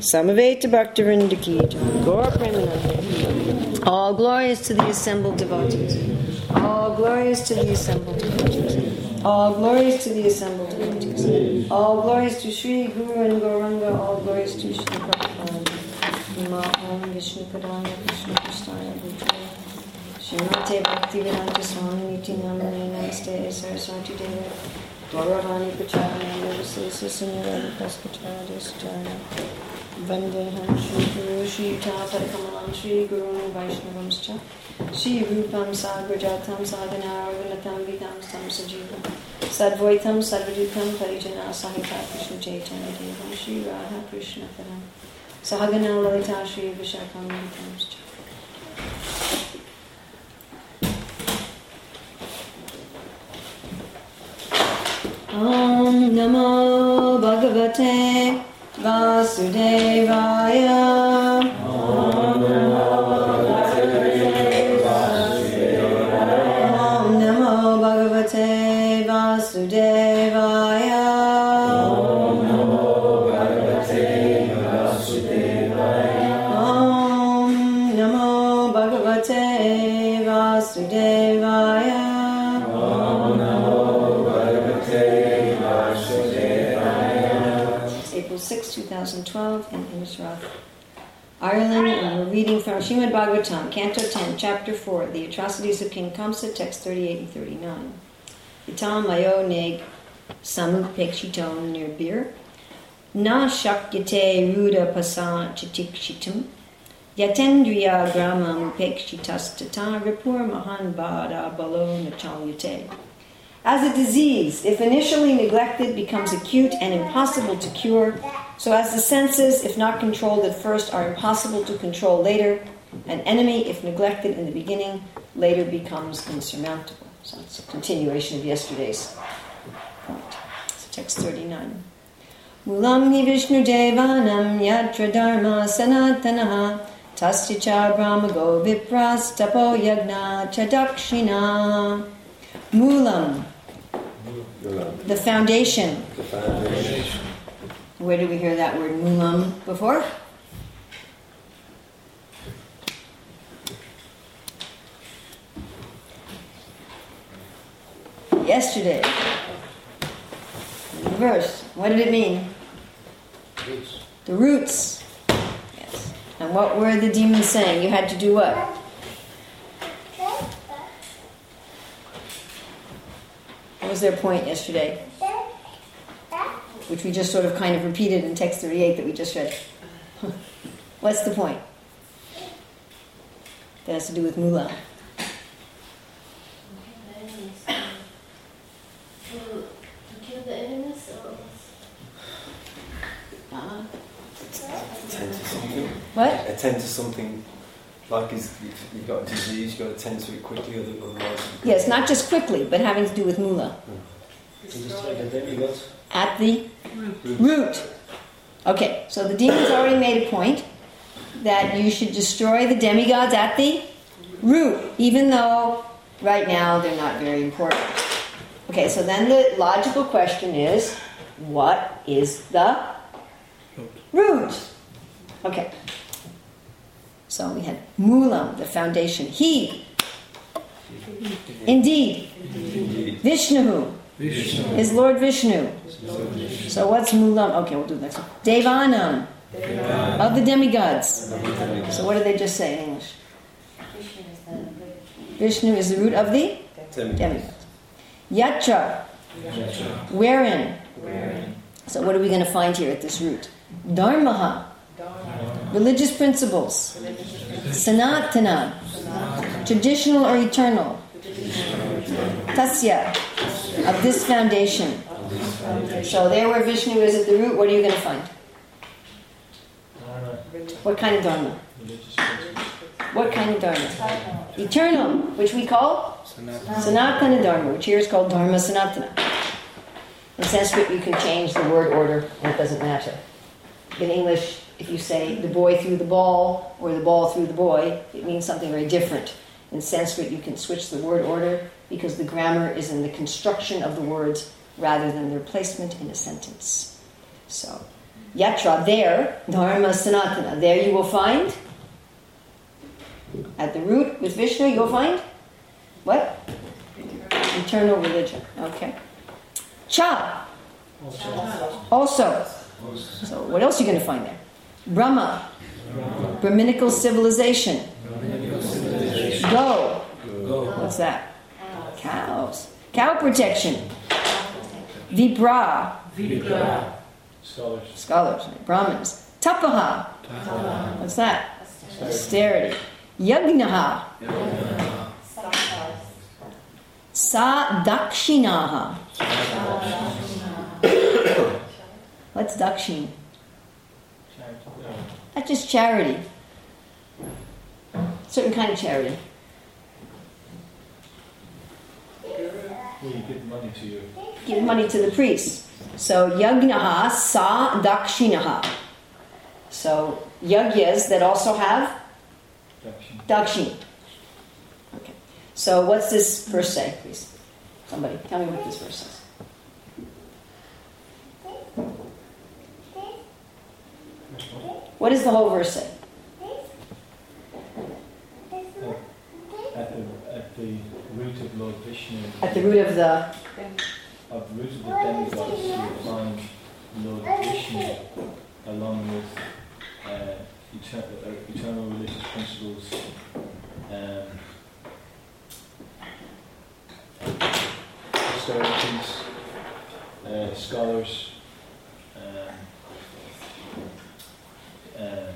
Samaveta Bhaktivinoda Gaur Premanande. All glorious to the assembled devotees. All glorious to the assembled devotees. All glorious to the assembled devotees. All glorious to Sri Guru and Gauranga. All glorious to Sri Prabhupada. Ma Om Vishnu Padaya Krishna Prasthaya Bhutaya. Srimate Bhaktivedanta Swami Niti Namane Namaste Saraswati Deva. Gauravani Pacharana Devasesa Sinyarada Paskatara Desatara. Vandeham Shri Guru Shri Tapada Kamalam Shri Guru Vaishnavamscha. Shri Rupam Sagrajatam Sadhana Arvanatam Vidam Tam Sajivam. Sadvaitam Sadvadutam Parijana Sahita Krishna Chaitanya Devam Shri Radha Krishna Padam. Sahagana Lalita Shri Vishakam Vitamscha. Om Namo Bhagavate Vasudevaya. Om Namo Bhagavate Vasudevaya. 2012, in Inis Rath, Ireland, and we're reading from Srimad Bhagavatam, Canto 10, Chapter 4, The Atrocities of King Kamsa, text 38 and 39. Itam mayo neg samupekshiton nirbir, na shakyate ruda pasan chatikshitam, yatendriya gramam upekshitas tata ripur mahan bada balo nachalyate. As a disease, if initially neglected, becomes acute and impossible to cure, so as the senses, if not controlled at first, are impossible to control later, an enemy, if neglected in the beginning, later becomes insurmountable. So it's a continuation of yesterday's point. So text 39. Mulam ni Vishnu Devanam Yatra Dharma Sanatanaha Tasya Brahma Go Vipras Tapo Yagna Chadakshina Mulam, the foundation. The foundation. Where did we hear that word mulam before? Yesterday. The verse. What did it mean? The roots. Yes. And what were the demons saying? You had to do what? What was their point yesterday? Which we just sort of kind of repeated in text 38 that we just read. What's the point? That has to do with Mula. To, to kill the enemies or Uh, Attend to something. what? Attend to something like is if you've got a disease, you've got to attend to it quickly, other- otherwise. Yes, not just quickly, but having to do with Mula. At the root. Okay, so the demons already made a point that you should destroy the demigods at the root, even though right now they're not very important. Okay, so then the logical question is what is the root? Okay. So we had Mulam, the foundation. He, indeed, Vishnu, is Lord Vishnu. So what's Mulam? Okay, we'll do the next one. Devanam, of the demigods. So what did they just say in English? Vishnu is the root of the demigods. Yatra, wherein. So what are we going to find here at this root? Dharmaha, religious principles. Sanatana, traditional or eternal. Tasya, of this foundation. So there where Vishnu is at the root, what are you going to find? What kind of dharma? What kind of dharma? Eternal, which we call Sanatana Dharma, which here is called Dharma Sanatana. In Sanskrit, you can change the word order, and it doesn't matter. In English, if you say the boy threw the ball or the ball threw the boy, it means something very different. In Sanskrit, you can switch the word order because the grammar is in the construction of the words rather than their placement in a sentence. So, Yatra, there, Dharma Sanatana, there you will find, at the root with Vishnu, you'll find what? Eternal religion. Okay. Cha, also. So, what else are you going to find there? Brahma, Brahminical civilization. Go. What's that? Cows. Cow protection. Vipra. Scholars. Scholars. Brahmins. Tapaha. What's that? Austerity. Yagnaha. Sa dakshinaha. What's dakshin? That's just charity. Certain kind of charity. Well, you give money to your Give money to the priest. So yagnaha sa dakshinaha. So yagyas that also have faction. dakshin. Okay. So what's this verse say, please? Somebody tell me what this verse says. What does the whole verse say? At the, at the root of Lord Vishnu, At the root of the of the root of the demigods, you find Lord Vishnu along with uh, eternal, uh, eternal religious principles, um, austerities, uh, scholars, um, uh,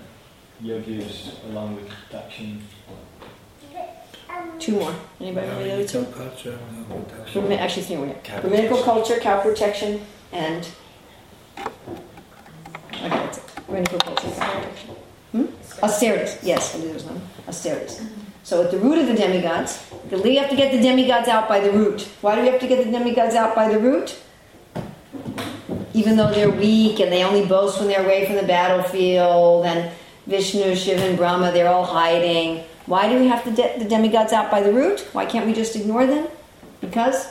yogis, along with Dakshin. two more. Anybody remember the other two? culture, no. Brahmi- Actually, three more. yeah. Cow Brahminical protection. culture, cow protection, and okay, that's it. Brahminical culture, cow. Hmm? Austerities. Yes, I knew there was one. Austerities. So at the root of the demigods, we have to get the demigods out by the root. Why do we have to get the demigods out by the root? Even though they're weak and they only boast when they're away from the battlefield, and Vishnu, Shiva, and Brahma, they're all hiding. Why do we have to get the demigods out by the root? Why can't we just ignore them? Because?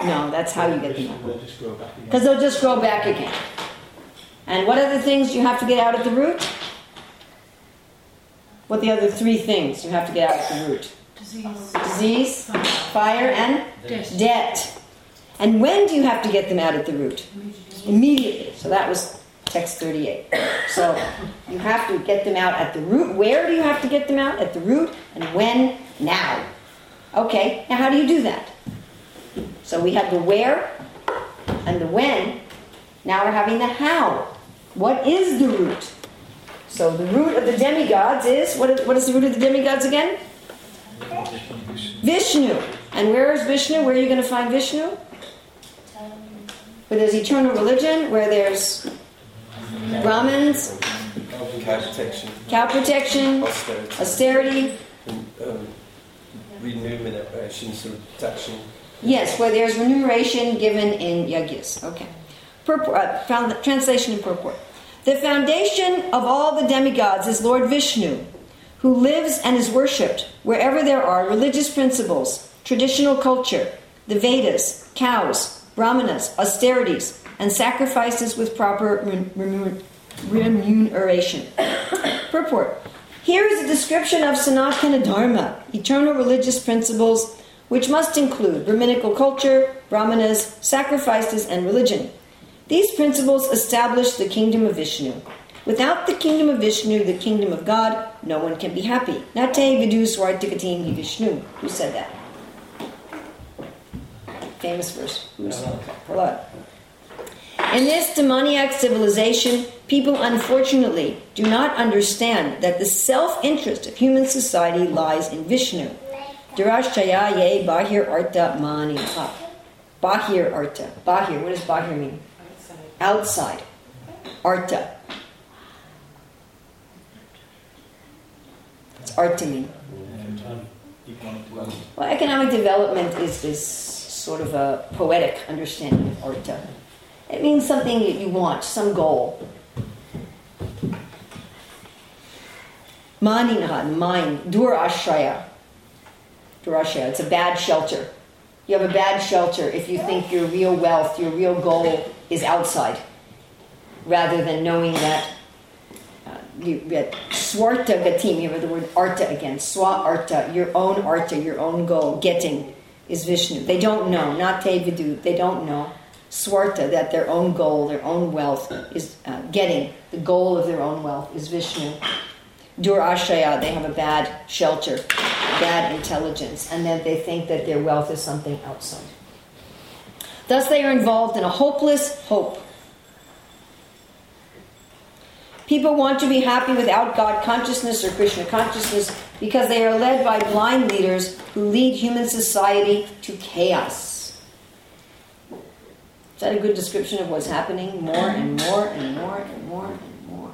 No, that's how you get them out. They'll just grow back again. Because they'll just grow back again. And what are the things you have to get out at the root? What are the other three things you have to get out at the root? Disease. Disease, fire, and debt. And when do you have to get them out at the root? Immediately. So that was text 38. So you have to get them out at the root. Where do you have to get them out? At the root. And when? Now. Okay, now how do you do that? So we have the where and the when. Now we're having the how. What is the root? So the root of the demigods is what is, what is the root of the demigods again? Vishnu. And where is Vishnu? Where are you going to find Vishnu? Where there's eternal religion, where there's Brahmins, cow protection, cow protection, austerity, austerity. and, um, remuneration, sort of protection. Yes, where there's remuneration given in yagyas. Okay. Purport, uh, found translation and purport. The foundation of all the demigods is Lord Vishnu, who lives and is worshipped wherever there are religious principles, traditional culture, the Vedas, cows, brahmanas, austerities, and sacrifices with proper rem- remu- remuneration. Purport. Here is a description of Sanatana Dharma, eternal religious principles, which must include Brahminical culture, brahmanas, sacrifices, and religion. These principles establish the kingdom of Vishnu. Without the kingdom of Vishnu, the kingdom of God, no one can be happy. Nate vidu swartikatin hi Vishnu. Who said that? Famous verse. Who's Prahlad. In this demoniac civilization, people unfortunately do not understand that the self interest of human society lies in Vishnu. Durashchaya ye bahir arta mani ha. Bahir arta. Bahir, what does bahir mean? Outside. Arta. What's arta mean? art to me. Well, economic development is, this sort of a poetic understanding of arta. It means something that you want, some goal. Maninaha, mind, dur ashraya. Dur ashraya, it's a bad shelter. You have a bad shelter if you think your real wealth, your real goal is outside, rather than knowing that you get swarta gatim, you have the word arta again, swa arta, your own arta, your own goal, getting is Vishnu. They don't know, not te vidu, they don't know. Swarta, that their own goal, their own wealth is uh, getting, the goal of their own wealth is Vishnu. Durashaya, they have a bad shelter, bad intelligence, and then they think that their wealth is something outside. Thus, they are involved in a hopeless hope. People want to be happy without God consciousness or Krishna consciousness because they are led by blind leaders who lead human society to chaos. Is that a good description of what's happening? More and more and more and more and more.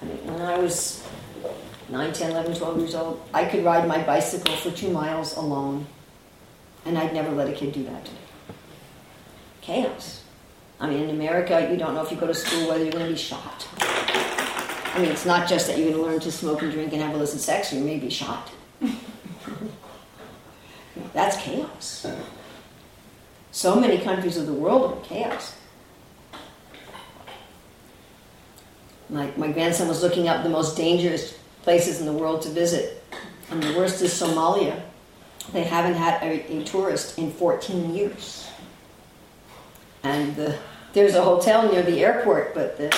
I mean, when I was 9, 10, 11, 12 years old, I could ride my bicycle for two miles alone, and I'd never let a kid do that. Chaos. I mean, in America, you don't know if you go to school whether you're going to be shot. I mean, it's not just that you're going to learn to smoke and drink and have illicit sex, you may be shot. That's chaos. So many countries of the world are chaos. My, my grandson was looking up the most dangerous places in the world to visit, and the worst is Somalia. They haven't had a, a tourist in 14 years. And the there's a hotel near the airport, but the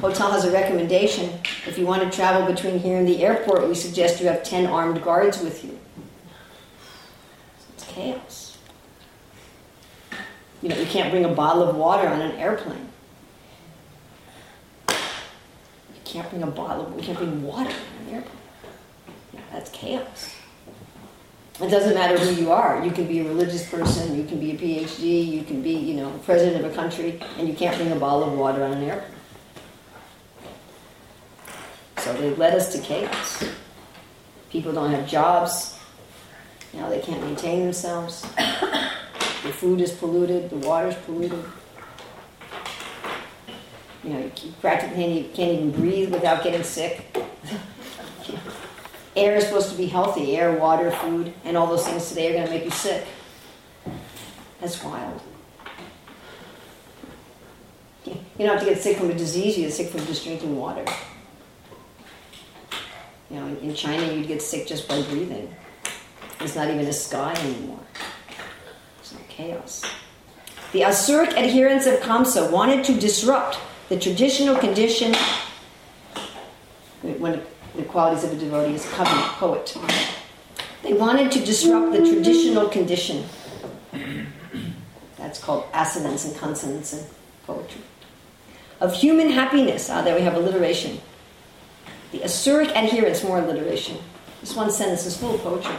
hotel has a recommendation. If you want to travel between here and the airport, we suggest you have 10 armed guards with you. It's chaos. You know, you can't bring a bottle of water on an airplane. You can't bring a bottle of, you can't bring water on an airplane. That's chaos. It doesn't matter who you are. You can be a religious person, you can be a PhD, you can be, you know, president of a country, and you can't bring a bottle of water on an airplane. So they led us to chaos. People don't have jobs. You know, they can't maintain themselves. The food is polluted, the water is polluted. You know, you practically can't even breathe without getting sick. Air is supposed to be healthy air, water, food, and all those things today are going to make you sick. That's wild. You don't have to get sick from a disease, you get sick from just drinking water. You know, in China, you'd get sick just by breathing. It's not even a sky anymore. It's chaos. The Asuric adherents of Kamsa wanted to disrupt the traditional condition. When the qualities of a devotee is covenant poet. They wanted to disrupt the traditional condition. That's called assonance and consonance in poetry. Of human happiness. Ah, there we have alliteration. The Asuric adherents, more alliteration. This one sentence is full of poetry.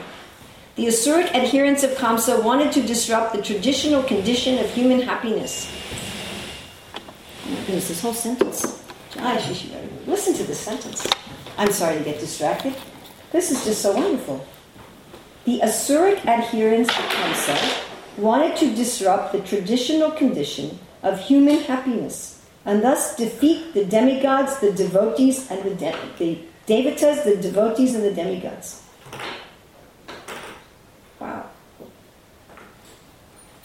The Asuric adherents of Kamsa wanted to disrupt the traditional condition of human happiness. Oh my goodness, this whole sentence. Listen to this sentence. I'm sorry to get distracted. This is just so wonderful. The Asuric adherents of Kamsa wanted to disrupt the traditional condition of human happiness and thus defeat the demigods, the devotees, and the, de- the devatas, the devotees, and the demigods. Wow.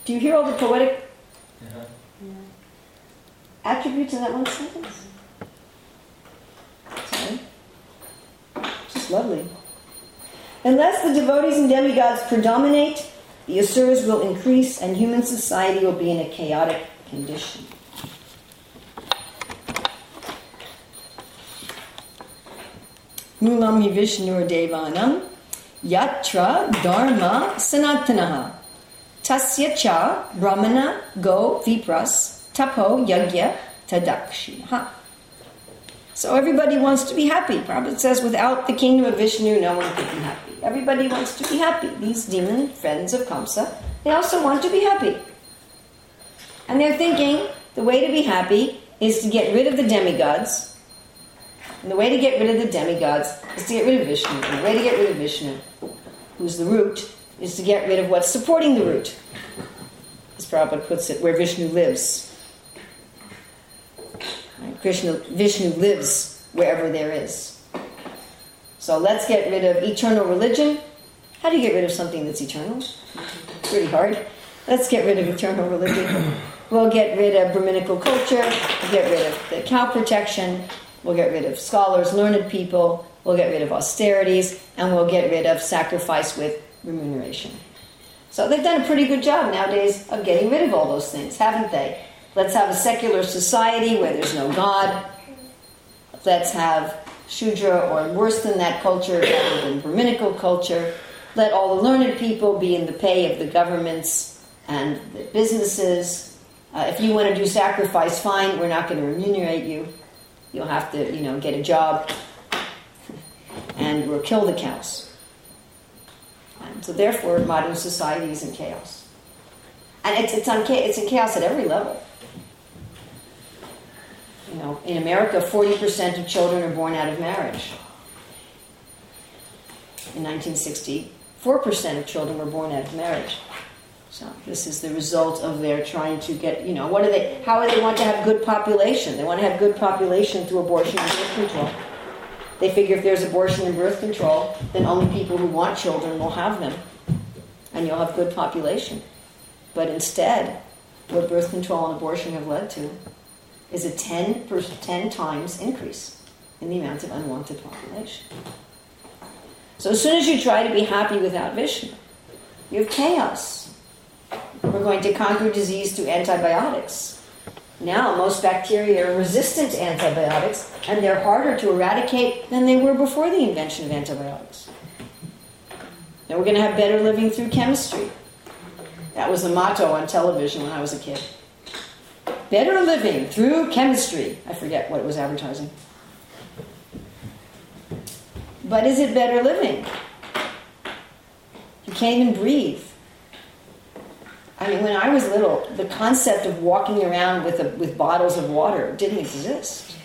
Do you hear all the poetic uh-huh. attributes in that one sentence? Sorry lovely. Unless the devotees and demigods predominate, the asuras will increase and human society will be in a chaotic condition. Mulam hi Vishnur Devanam Yatra Dharma Sanatanaha Tasya Cha Brahmana Go Vipras Tapo Yagya Tadakshiha. So everybody wants to be happy. Prabhupada says, without the kingdom of Vishnu, no one can be happy. Everybody wants to be happy. These demon friends of Kamsa, they also want to be happy. And they're thinking the way to be happy is to get rid of the demigods. And the way to get rid of the demigods is to get rid of Vishnu. And the way to get rid of Vishnu, who's the root, is to get rid of what's supporting the root. As Prabhupada puts it, where Vishnu lives. Krishna, Vishnu lives wherever there is. So let's get rid of eternal religion How do you get rid of something that's eternal? Pretty hard. Let's get rid of eternal religion. We'll get rid of Brahminical culture. We'll get rid of the cow protection. We'll get rid of scholars, learned people. We'll get rid of austerities. And we'll get rid of sacrifice with remuneration. So they've done a pretty good job nowadays of getting rid of all those things, haven't they? Let's have a secular society where there's no God. Let's have Shudra or worse than that culture rather than Brahminical culture. Let all the learned people be in the pay of the governments and the businesses. Uh, if you want to do sacrifice, fine. We're not going to remunerate you. You'll have to, you know, get a job, and we'll kill the cows. And so, therefore, modern society is in chaos, and it's it's, on, it's in chaos at every level. You know, in America, forty percent of children are born out of marriage. In 1960, 4% of children were born out of marriage. So this is the result of their trying to get, you know, what do they, how do they want to have good population? They want to have good population through abortion and birth control. They figure if there's abortion and birth control, then only people who want children will have them. And you'll have good population. But instead, what birth control and abortion have led to is a 10, per, 10 times increase in the amount of unwanted population. So as soon as you try to be happy without Vishnu, you have chaos. We're going to conquer disease through antibiotics. Now, most bacteria are resistant to antibiotics, and they're harder to eradicate than they were before the invention of antibiotics. Now, we're going to have better living through chemistry. That was the motto on television when I was a kid. Better living through chemistry. I forget what it was advertising. But is it better living? You can't even breathe. I mean, when I was little, the concept of walking around with, a, with bottles of water didn't exist.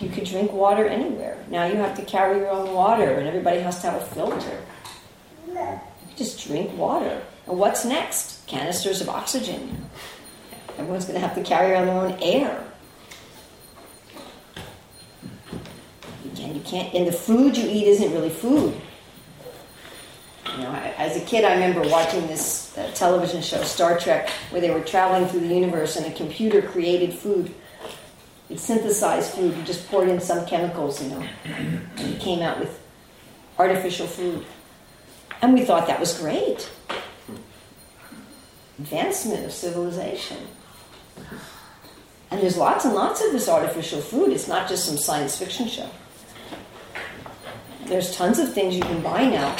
You could drink water anywhere. Now you have to carry your own water, and everybody has to have a filter. You just drink water. And what's next? Canisters of oxygen. Everyone's going to have to carry around their own air. and you can't and the food you eat isn't really food. You know as a kid i remember watching this uh, television show star trek where they were traveling through the universe and a computer created food. It synthesized food you just poured in some chemicals you know and it came out with artificial food. And we thought that was great. Advancement of civilization and there's lots and lots of this artificial food it's not just some science fiction show there's tons of things you can buy now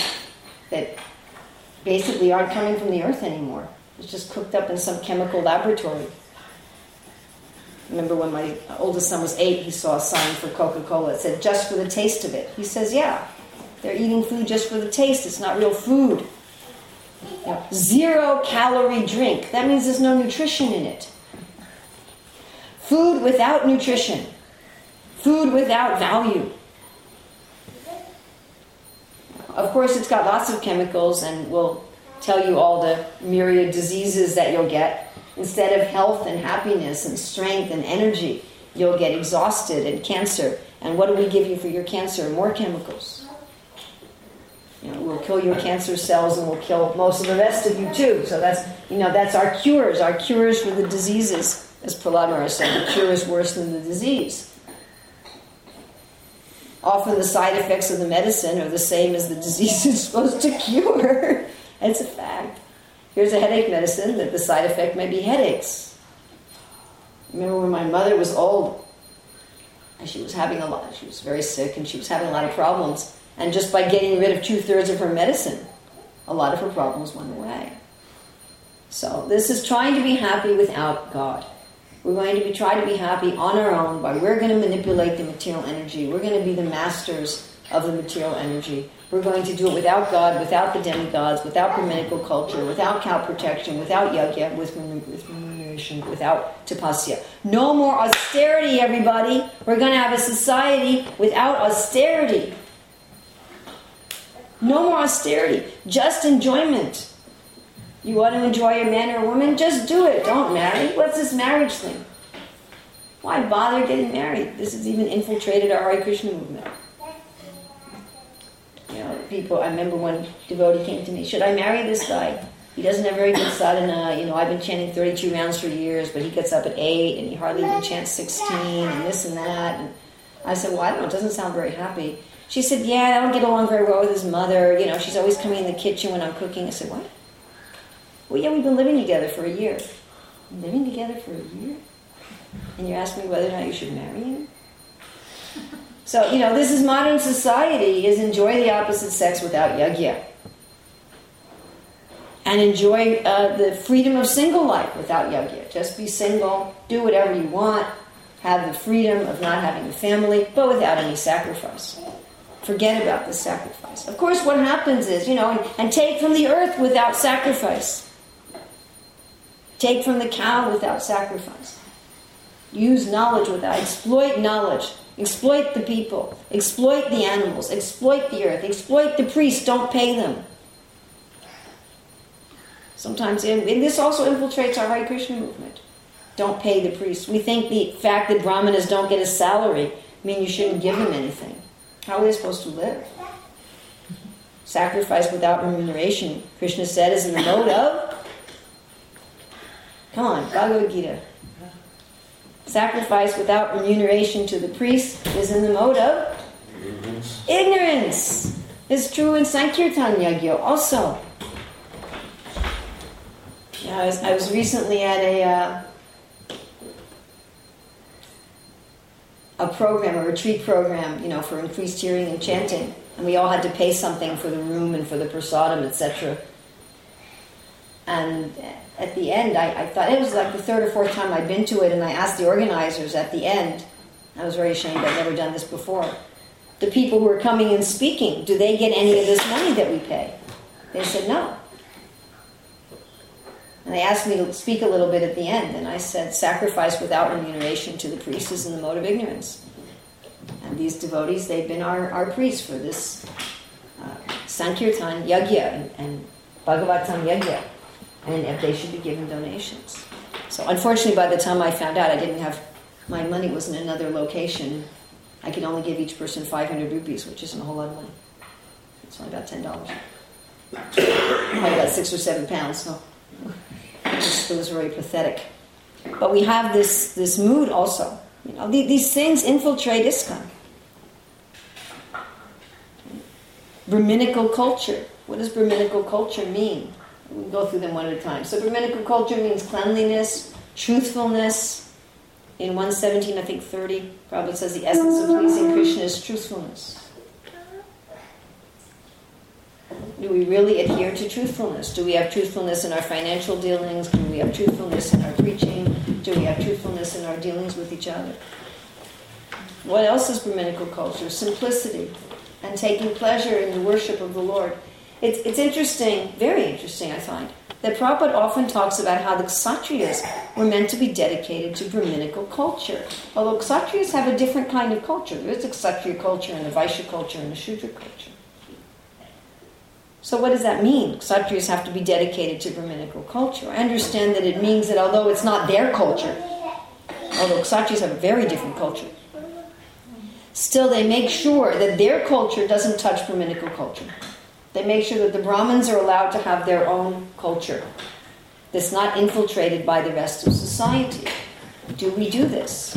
that basically aren't coming from the earth anymore. It's just cooked up in some chemical laboratory. Remember when my oldest son was eight, he saw a sign for Coca Cola. It said, just for the taste of it. He says, yeah, they're eating food just for the taste. It's not real food. Zero calorie drink. That means there's no nutrition in it. Food without nutrition. Food without value. Of course, it's got lots of chemicals and will tell you all the myriad diseases that you'll get. Instead of health and happiness and strength and energy, you'll get exhausted and cancer. And what do we give you for your cancer? More chemicals. You know, we'll kill your cancer cells and we'll kill most of the rest of you too. So that's you know that's our cures, our cures for the diseases, as Prahlad Maharaj said, the cure is worse than the disease. Often the side effects of the medicine are the same as the disease it's supposed to cure. it's a fact. Here's a headache medicine that the side effect may be headaches. Remember when my mother was old and she was having a lot, she was very sick and she was having a lot of problems. And just by getting rid of two thirds of her medicine, a lot of her problems went away. So this is trying to be happy without God. We're going to be try to be happy on our own by we're going to manipulate the material energy. We're going to be the masters of the material energy. We're going to do it without God, without the demigods, without Brahminical culture, without cow protection, without yajna, with remuneration, without tapasya. No more austerity, everybody. We're going to have a society without austerity. No more austerity, just enjoyment. You want to enjoy a man or a woman? Just do it. Don't marry. What's this marriage thing? Why bother getting married? This has even infiltrated our Hare Krishna movement. You know, people, I remember one devotee came to me, should I marry this guy? He doesn't have very good sadhana. You know, I've been chanting 32 rounds for years, but he gets up at 8 and he hardly even chants 16 and this and that. And I said, well, I don't know, it doesn't sound very happy. She said, yeah, I don't get along very well with his mother. You know, she's always coming in the kitchen when I'm cooking. I said, what? Well, yeah, we've been living together for a year. Living together for a year? And you ask me whether or not you should marry him? So, you know, this is modern society, is enjoy the opposite sex without yagya and enjoy uh, the freedom of single life without yogya. Just be single, do whatever you want, have the freedom of not having a family, but without any sacrifice. Forget about the sacrifice. Of course, what happens is, you know, and, and take from the earth without sacrifice. Take from the cow without sacrifice. Use knowledge without, exploit knowledge. Exploit the people. Exploit the animals. Exploit the earth. Exploit the priests. Don't pay them. Sometimes, and this also infiltrates our Hare Krishna movement. Don't pay the priests. We think the fact that brahmanas don't get a salary mean you shouldn't give them anything. How are they supposed to live? Sacrifice without remuneration, Krishna said, is in the mode of. Come on, Bhagavad Gita. Sacrifice without remuneration to the priest is in the mode of ignorance. Ignorance is true in Sankirtan Yagyo also. I was, I was recently at a uh, a program, a retreat program, you know, for increased hearing and chanting, and we all had to pay something for the room and for the prasadam, etc. And at the end, I, I thought it was like the third or fourth time I'd been to it, and I asked the organizers at the end. I was very ashamed I'd never done this before. The people who are coming and speaking, do they get any of this money that we pay? They said no. And they asked me to speak a little bit at the end, and I said, Sacrifice without remuneration to the priests is in the mode of ignorance. And these devotees, they've been our, our priests for this uh, Sankirtan Yagya and, and Bhagavatam Yagya, and if they should be given donations. So, unfortunately, by the time I found out, I didn't have my money was in another location. I could only give each person 500 rupees, which isn't a whole lot of money. It's only about $10. Probably about six or seven pounds, so it was very pathetic. But we have this, this mood also. You know, these things infiltrate ISKCON. Brahminical culture. What does Brahminical culture mean? We'll go through them one at a time. So Brahminical culture means cleanliness, truthfulness. In 117, I think 30, Prabhupada says the essence of pleasing Krishna is truthfulness. Do we really adhere to truthfulness? Do we have truthfulness in our financial dealings? Do we have truthfulness in our preaching? Do we have truthfulness in our dealings with each other? What else is Brahminical culture? Simplicity and taking pleasure in the worship of the Lord. It's, it's interesting, very interesting, I find, that Prabhupada often talks about how the Kshatriyas were meant to be dedicated to Brahminical culture. Although Kshatriyas have a different kind of culture. There's a Kshatriya culture and a Vaishya culture and a Shudra culture. So what does that mean? Kshatriyas have to be dedicated to Brahminical culture. I understand that it means that although it's not their culture, although Kshatriyas have a very different culture, still they make sure that their culture doesn't touch Brahminical culture. They make sure that the Brahmins are allowed to have their own culture that's not infiltrated by the rest of society. Do we do this?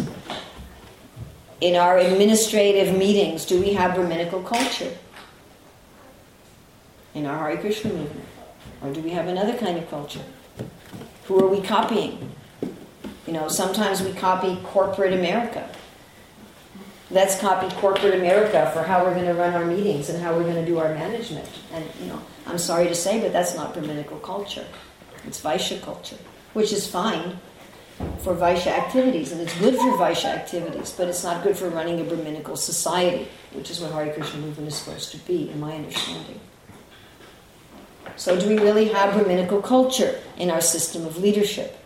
In our administrative meetings, do we have Brahminical culture? in our Hare Krishna movement? Or do we have another kind of culture? Who are we copying? You know, sometimes we copy corporate America. Let's copy corporate America for how we're going to run our meetings and how we're going to do our management. And, you know, I'm sorry to say, but that's not Brahminical culture. It's Vaishya culture, which is fine for Vaishya activities, and it's good for Vaishya activities, but it's not good for running a Brahminical society, which is what Hare Krishna movement is supposed to be, in my understanding. So, do we really have Brahminical culture in our system of leadership?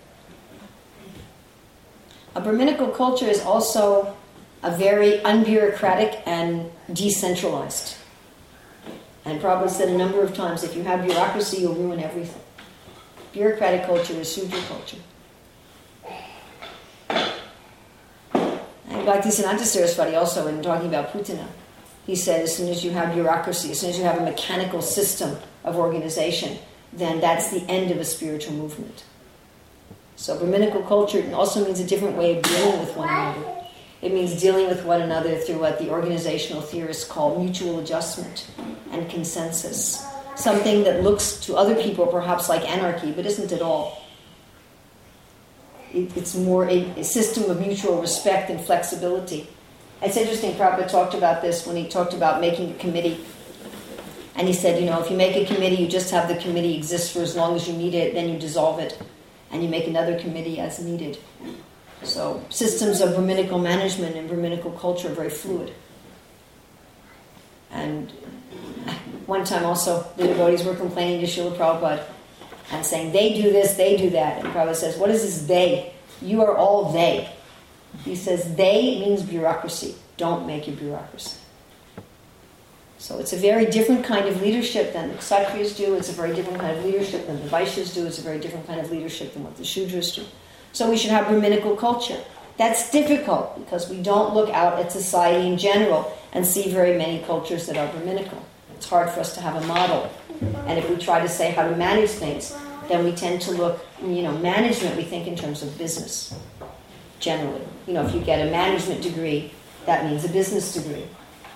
A Brahminical culture is also a very unbureaucratic and decentralized. And Prabhupada said a number of times if you have bureaucracy, you'll ruin everything. Bureaucratic culture is Sudra culture. And Bhakti Siddhanta Saraswati also, in talking about Putana, He said, as soon as you have bureaucracy, as soon as you have a mechanical system of organization, then that's the end of a spiritual movement. So Brahminical culture also means a different way of dealing with one another. It means dealing with one another through what the organizational theorists call mutual adjustment and consensus. Something that looks to other people perhaps like anarchy, but isn't at all. It's more a, system of mutual respect and flexibility. It's interesting, Prabhupada talked about this when he talked about making a committee. And he said, you know, if you make a committee, you just have the committee exist for as long as you need it, then you dissolve it, and you make another committee as needed. So systems of Brahminical management and Brahminical culture are very fluid. And one time also, the devotees were complaining to Srila Prabhupada and saying, they do this, they do that. And Prabhupada says, what is this they? You are all they. He says, they means bureaucracy. Don't make a bureaucracy. So it's a very different kind of leadership than the Kshatriyas do. It's a very different kind of leadership than the Vaishyas do. It's a very different kind of leadership than what the Shudras do. So we should have Brahminical culture. That's difficult because we don't look out at society in general and see very many cultures that are Brahminical. It's hard for us to have a model. And if we try to say how to manage things, then we tend to look, you know, management, we think in terms of business, generally. You know, if you get a management degree, that means a business degree.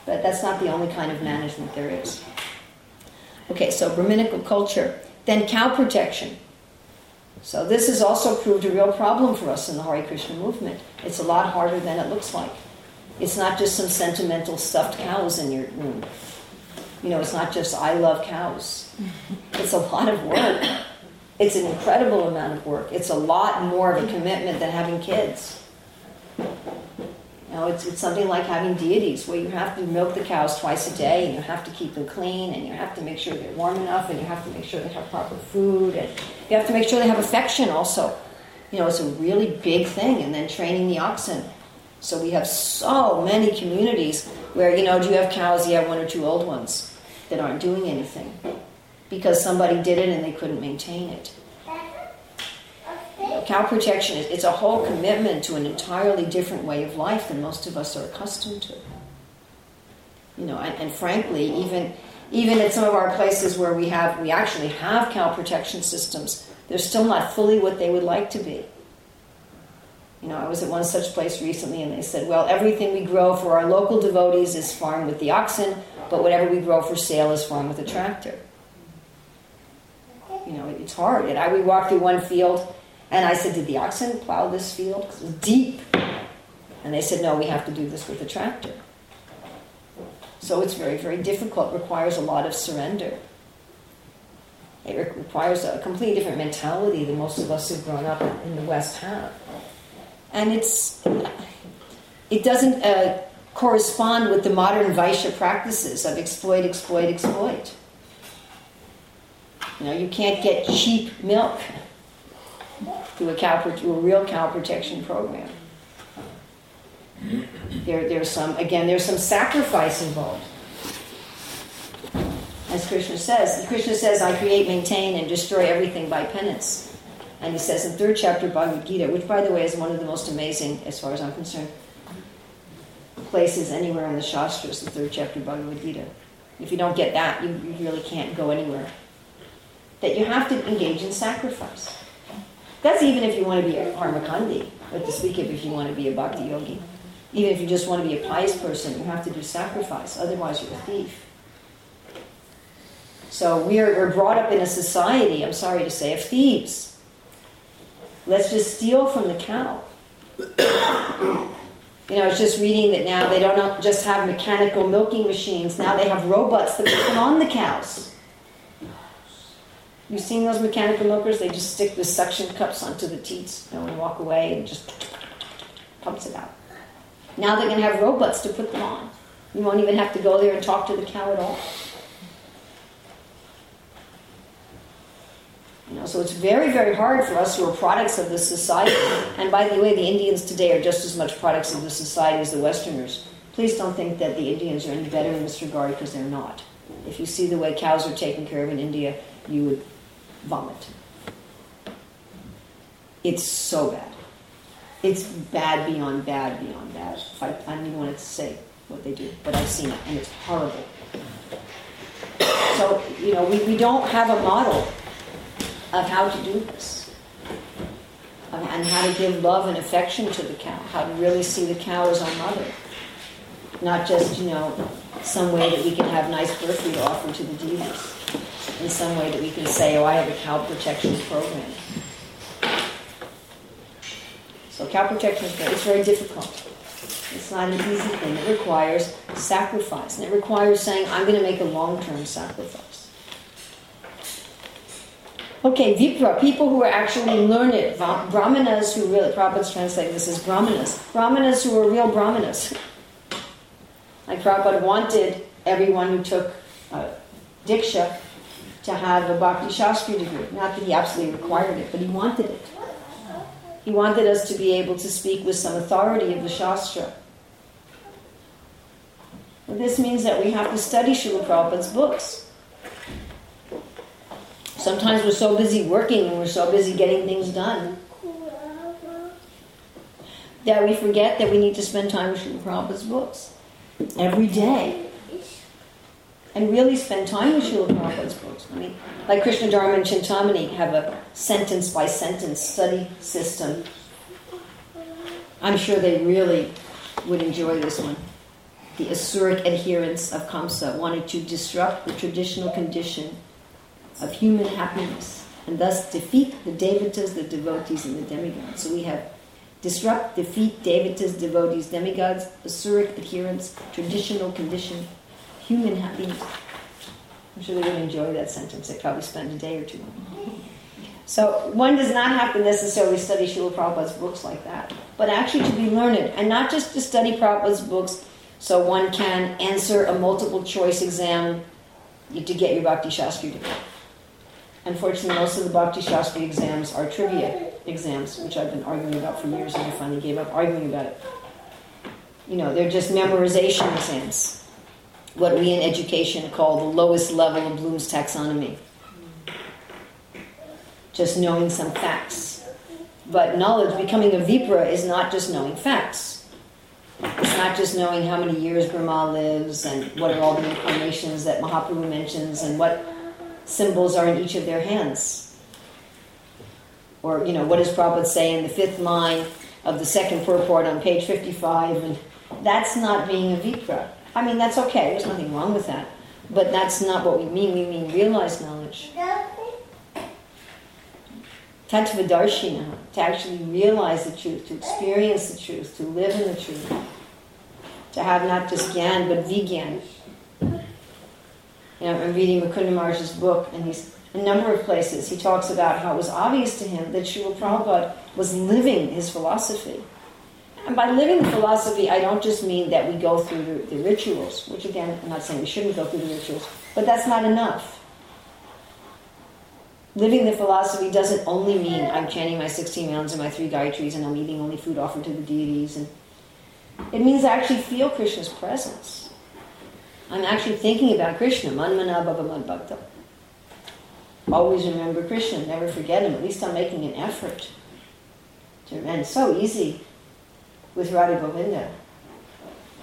But that's not the only kind of management there is. Okay, so Brahminical culture. Then cow protection. So this has also proved a real problem for us in the Hare Krishna movement. It's a lot harder than it looks like. It's not just some sentimental stuffed cows in your room. You know, it's not just I love cows. It's a lot of work. It's an incredible amount of work. It's a lot more of a commitment than having kids. You know, it's, it's something like having deities where you have to milk the cows twice a day and you have to keep them clean and you have to make sure they're warm enough and you have to make sure they have proper food and you have to make sure they have affection also. You know, it's a really big thing. And then training the oxen. So we have so many communities where, you know, do you have cows? You have one or two old ones that aren't doing anything because somebody did it and they couldn't maintain it cow protection is it's a whole commitment to an entirely different way of life than most of us are accustomed to. You know, and, and frankly, even even at some of our places where we have we actually have cow protection systems, they're still not fully what they would like to be. You know, I was at one such place recently and they said, well, everything we grow for our local devotees is farmed with the oxen, but whatever we grow for sale is farmed with a tractor. You know, it's hard. And I, we walked through one field and I said, Did the oxen plow this field? Because it was deep. And they said, No, we have to do this with a tractor. So it's very, very difficult. Requires a lot of surrender. It requires a completely different mentality than most of us who've grown up in the West have. And it's, it doesn't uh, correspond with the modern Vaishya practices of exploit, exploit, exploit. You know, you can't get cheap milk through a cow, through a real cow protection program. There, there's some, again, there's some sacrifice involved. As Krishna says, Krishna says, I create, maintain, and destroy everything by penance. And he says in third chapter Bhagavad Gita, which by the way is one of the most amazing, as far as I'm concerned, places anywhere in the Shastras, the third chapter Bhagavad Gita. If you don't get that, you, you really can't go anywhere. That you have to engage in sacrifice. That's even if you want to be a karmakandi, but to speak of if you want to be a bhakti yogi. Even if you just want to be a pious person, you have to do sacrifice, otherwise you're a thief. So we're, we're brought up in a society, I'm sorry to say, of thieves. Let's just steal from the cow. You know, I was just reading that now they don't just have mechanical milking machines, now they have robots that put on the cows. You've seen those mechanical milkers? They just stick the suction cups onto the teats and walk away and just pumps it out. Now they're going to have robots to put them on. You won't even have to go there and talk to the cow at all. You know, so it's very, very hard for us who are products of this society. And by the way, the Indians today are just as much products of the society as the Westerners. Please don't think that the Indians are any better in this regard because they're not. If you see the way cows are taken care of in India, you would vomit. It's so bad. It's bad beyond bad beyond bad. I, I don't even want to say what they do, but I've seen it, and it's horrible. So, you know, we, we don't have a model of how to do this. And how to give love and affection to the cow, how to really see the cow as our mother. Not just, you know, some way that we can have nice birthday to offer to the deities. In some way that we can say, oh, I have a cow protection program. So cow protection is very, very difficult. It's not an easy thing. It requires sacrifice. And it requires saying, I'm going to make a long-term sacrifice. Okay, Vipra, people who are actually learned, Brahmanas who really, Prabhupada's translating this as Brahmanas. Brahmanas who are real Brahmanas. Like Prabhupada wanted everyone who took uh, Diksha to have a Bhakti Shastri degree. Not that he absolutely required it, but he wanted it. He wanted us to be able to speak with some authority of the Shastra. this means that we have to study Srila Prabhupada's books. Sometimes we're so busy working and we're so busy getting things done that we forget that we need to spend time with Srila Prabhupada's books every day. And really spend time with Srila Prabhupada's books. I mean, like Krishna Dharma and Chintamani have a sentence by sentence study system. I'm sure they really would enjoy this one. The Asuric adherents of Kamsa wanted to disrupt the traditional condition of human happiness and thus defeat the devatas, the devotees, and the demigods. So we have disrupt, defeat devatas, devotees, demigods, Asuric adherents, traditional condition, human happiness. I'm sure they would enjoy that sentence. They probably spend a day or two on it. So one does not have to necessarily study Srila Prabhupada's books like that, but actually to be learned, and not just to study Prabhupada's books so one can answer a multiple choice exam to get your Bhakti Shastri degree. Unfortunately, most of the Bhakti Shastri exams are trivia exams, which I've been arguing about for years and I finally gave up arguing about it. You know, they're just memorization exams what we in education call the lowest level of Bloom's taxonomy. Just knowing some facts. But knowledge, becoming a Vipra, is not just knowing facts. It's not just knowing how many years Brahma lives and what are all the incarnations that Mahaprabhu mentions and what symbols are in each of their hands. Or, you know, what does Prabhupada say in the fifth line of the second purport on page 55? And that's not being a Vipra. I mean, that's okay. There's nothing wrong with that. But that's not what we mean. We mean realized knowledge. Tattvadarshina, to actually realize the truth, to experience the truth, to live in the truth. To have not just gyan, but vigyan. You know, I'm reading Mukunda book, and he's a number of places. He talks about how it was obvious to him that Srila Prabhupada was living his philosophy. And by living the philosophy, I don't just mean that we go through the, the rituals, which again, I'm not saying we shouldn't go through the rituals, but that's not enough. Living the philosophy doesn't only mean I'm chanting my 16 rounds and my three Gayatris and I'm eating only food offered to the deities. And it means I actually feel Krishna's presence. I'm actually thinking about Krishna. Manmana Bhagavan Bhakta. Always remember Krishna, never forget him. At least I'm making an effort. To, and it's so easy with Radha Govinda.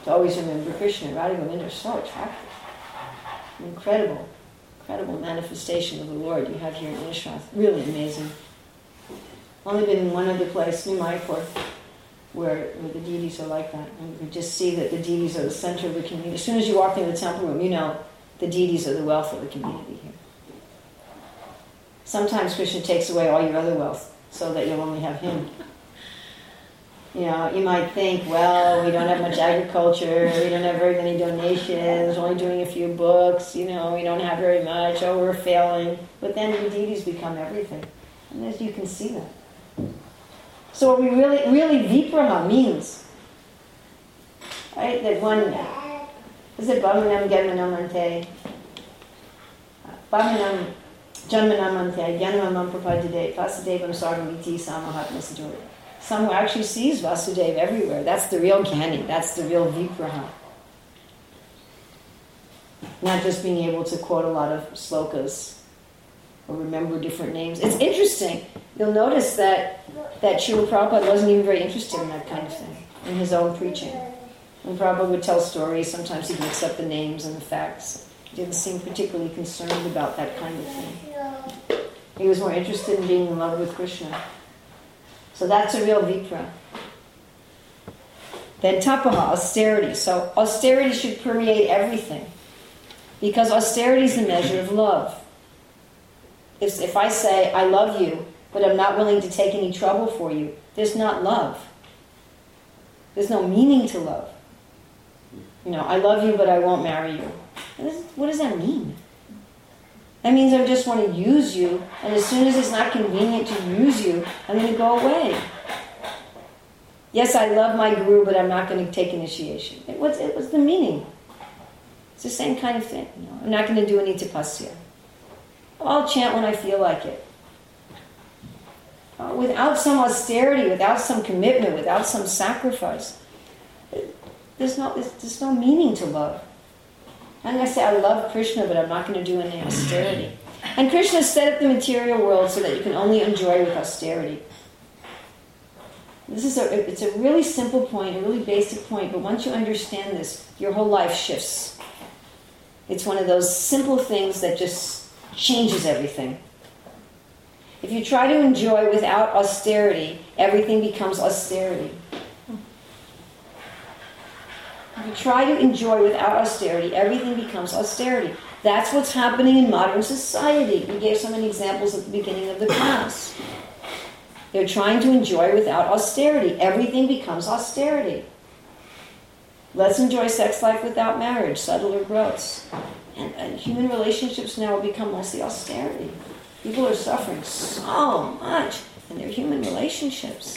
To always remember Krishna. Radha Govinda is so attractive. An incredible, incredible manifestation of the Lord you have here in Inis Rath. Really amazing. Only been in one other place, New Mayapur, where, where the deities are like that. And you just see that the deities are the center of the community. As soon as you walk into the temple room, you know the deities are the wealth of the community here. Sometimes Krishna takes away all your other wealth so that you'll only have him. You know, you might think, well, we don't have much agriculture, we don't have very many donations, we're only doing a few books, you know, we don't have very much, oh, we're failing. But then the deities become everything. And as you can see that. So what we really, really vipraha means, right, that one, is it Bhavanam Ganmanamante? Bhavanam Janmanamante, Gyanamam Prapadade, Vasudevam Sarvamiti Samahatma Sadhuri someone who actually sees Vasudeva everywhere. That's the real Gyani. That's the real Vigraha. Not just being able to quote a lot of slokas or remember different names. It's interesting. You'll notice that that Srila Prabhupada wasn't even very interested in that kind of thing in his own preaching. When Prabhupada would tell stories, sometimes he'd mix up the names and the facts. He didn't seem particularly concerned about that kind of thing. He was more interested in being in love with Krishna. So that's a real vipra. Then tapaha, austerity. So austerity should permeate everything. Because austerity is the measure of love. If, if I say, I love you, but I'm not willing to take any trouble for you, there's not love. There's no meaning to love. You know, I love you, but I won't marry you. What does that mean? That means I just want to use you, and as soon as it's not convenient to use you, I'm going to go away. Yes, I love my guru, but I'm not going to take initiation. It was, it was the meaning. It's the same kind of thing. You know, I'm not going to do any tapasya. I'll chant when I feel like it. Uh, without some austerity, without some commitment, without some sacrifice, there's no, there's, there's no meaning to love. I'm going to say, I love Krishna, but I'm not going to do any austerity. And Krishna set up the material world so that you can only enjoy with austerity. This is a, it's a really simple point, a really basic point, but once you understand this, your whole life shifts. It's one of those simple things that just changes everything. If you try to enjoy without austerity, everything becomes austerity. If you try to enjoy without austerity, everything becomes austerity. That's what's happening in modern society. We gave so many examples at the beginning of the class. They're trying to enjoy without austerity. Everything becomes austerity. Let's enjoy sex life without marriage, subtle or gross. And, and human relationships now have become mostly austerity. People are suffering so much in their human relationships.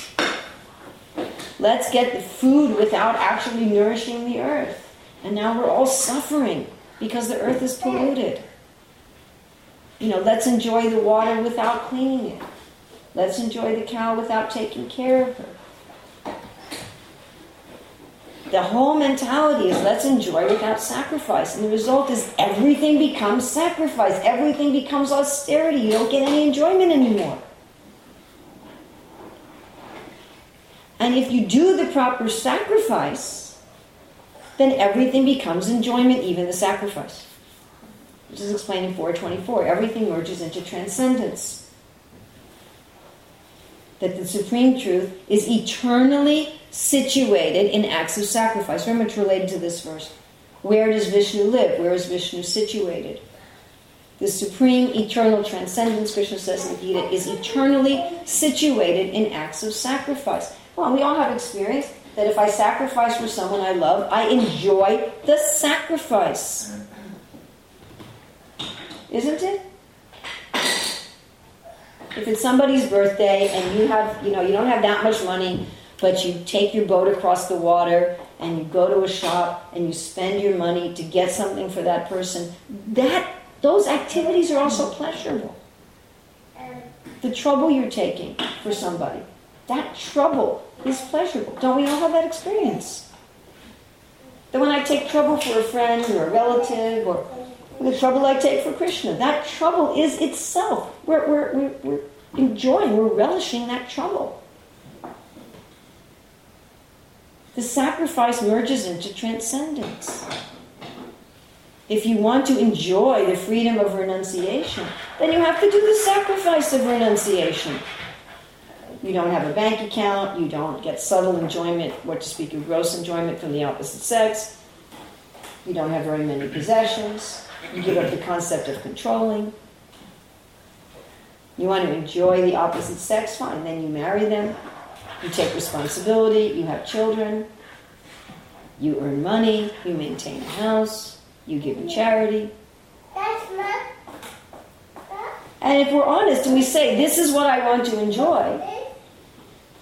Let's get the food without actually nourishing the earth. And now we're all suffering because the earth is polluted. You know, let's enjoy the water without cleaning it. Let's enjoy the cow without taking care of her. The whole mentality is let's enjoy without sacrifice. And the result is everything becomes sacrifice. Everything becomes austerity. You don't get any enjoyment anymore. And if you do the proper sacrifice, then everything becomes enjoyment, even the sacrifice. Which is explained in 424. Everything merges into transcendence that the supreme truth is eternally situated in acts of sacrifice. Very much related to this verse. Where does Vishnu live? Where is Vishnu situated? The supreme eternal transcendence, Krishna says in the Gita, is eternally situated in acts of sacrifice. Well, we all have experience that if I sacrifice for someone I love, I enjoy the sacrifice. Isn't it? if it's somebody's birthday and you have, you know, you don't have that much money, but you take your boat across the water and you go to a shop and you spend your money to get something for that person, that those activities are also pleasurable. The trouble you're taking for somebody, that trouble is pleasurable. Don't we all have that experience? That when I take trouble for a friend or a relative or the trouble I take for Krishna. That trouble is itself. We're, we're, we're, we're enjoying, we're relishing that trouble. The sacrifice merges into transcendence. If you want to enjoy the freedom of renunciation, then you have to do the sacrifice of renunciation. You don't have a bank account, you don't get subtle enjoyment, what to speak of gross enjoyment from the opposite sex, you don't have very many possessions. You give up the concept of controlling. You want to enjoy the opposite sex, fine. Then you marry them. You take responsibility. You have children. You earn money. You maintain a house. You give in charity. And if we're honest and we say, this is what I want to enjoy,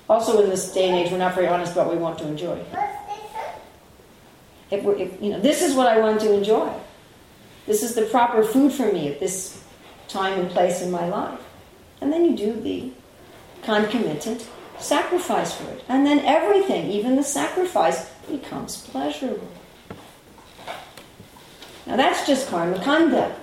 also in this day and age, we're not very honest about what we want to enjoy. If we're, if, you know, this is what I want to enjoy. This is the proper food for me at this time and place in my life. And then you do the concomitant sacrifice for it. And then everything, even the sacrifice, becomes pleasurable. Now that's just karma kanda.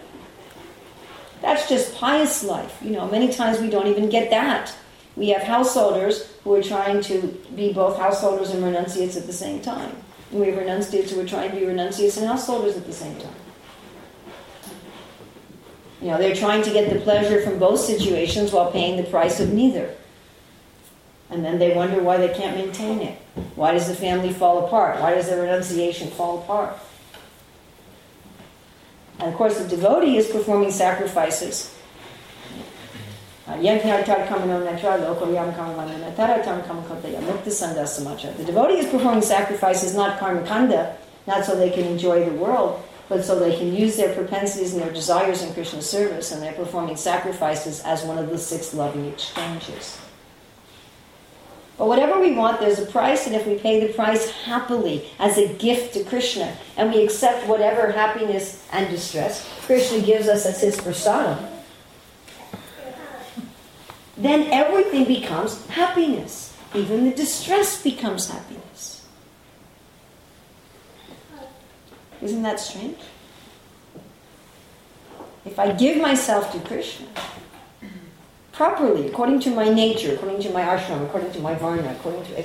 That's just pious life. You know, many times we don't even get that. We have householders who are trying to be both householders and renunciates at the same time. And we have renunciates who are trying to be renunciates and householders at the same time. You know, they're trying to get the pleasure from both situations while paying the price of neither. And then they wonder why they can't maintain it. Why does the family fall apart? Why does the renunciation fall apart? And of course, the devotee is performing sacrifices. Uh, the devotee is performing sacrifices not karmakanda, not so they can enjoy the world, but so they can use their propensities and their desires in Krishna's service, and they're performing sacrifices as one of the six loving exchanges. But whatever we want, there's a price, and if we pay the price happily as a gift to Krishna, and we accept whatever happiness and distress Krishna gives us as his prasadam, then everything becomes happiness. Even the distress becomes happiness. Isn't that strange? If I give myself to Krishna, properly, according to my nature, according to my ashram, according to my varna, according to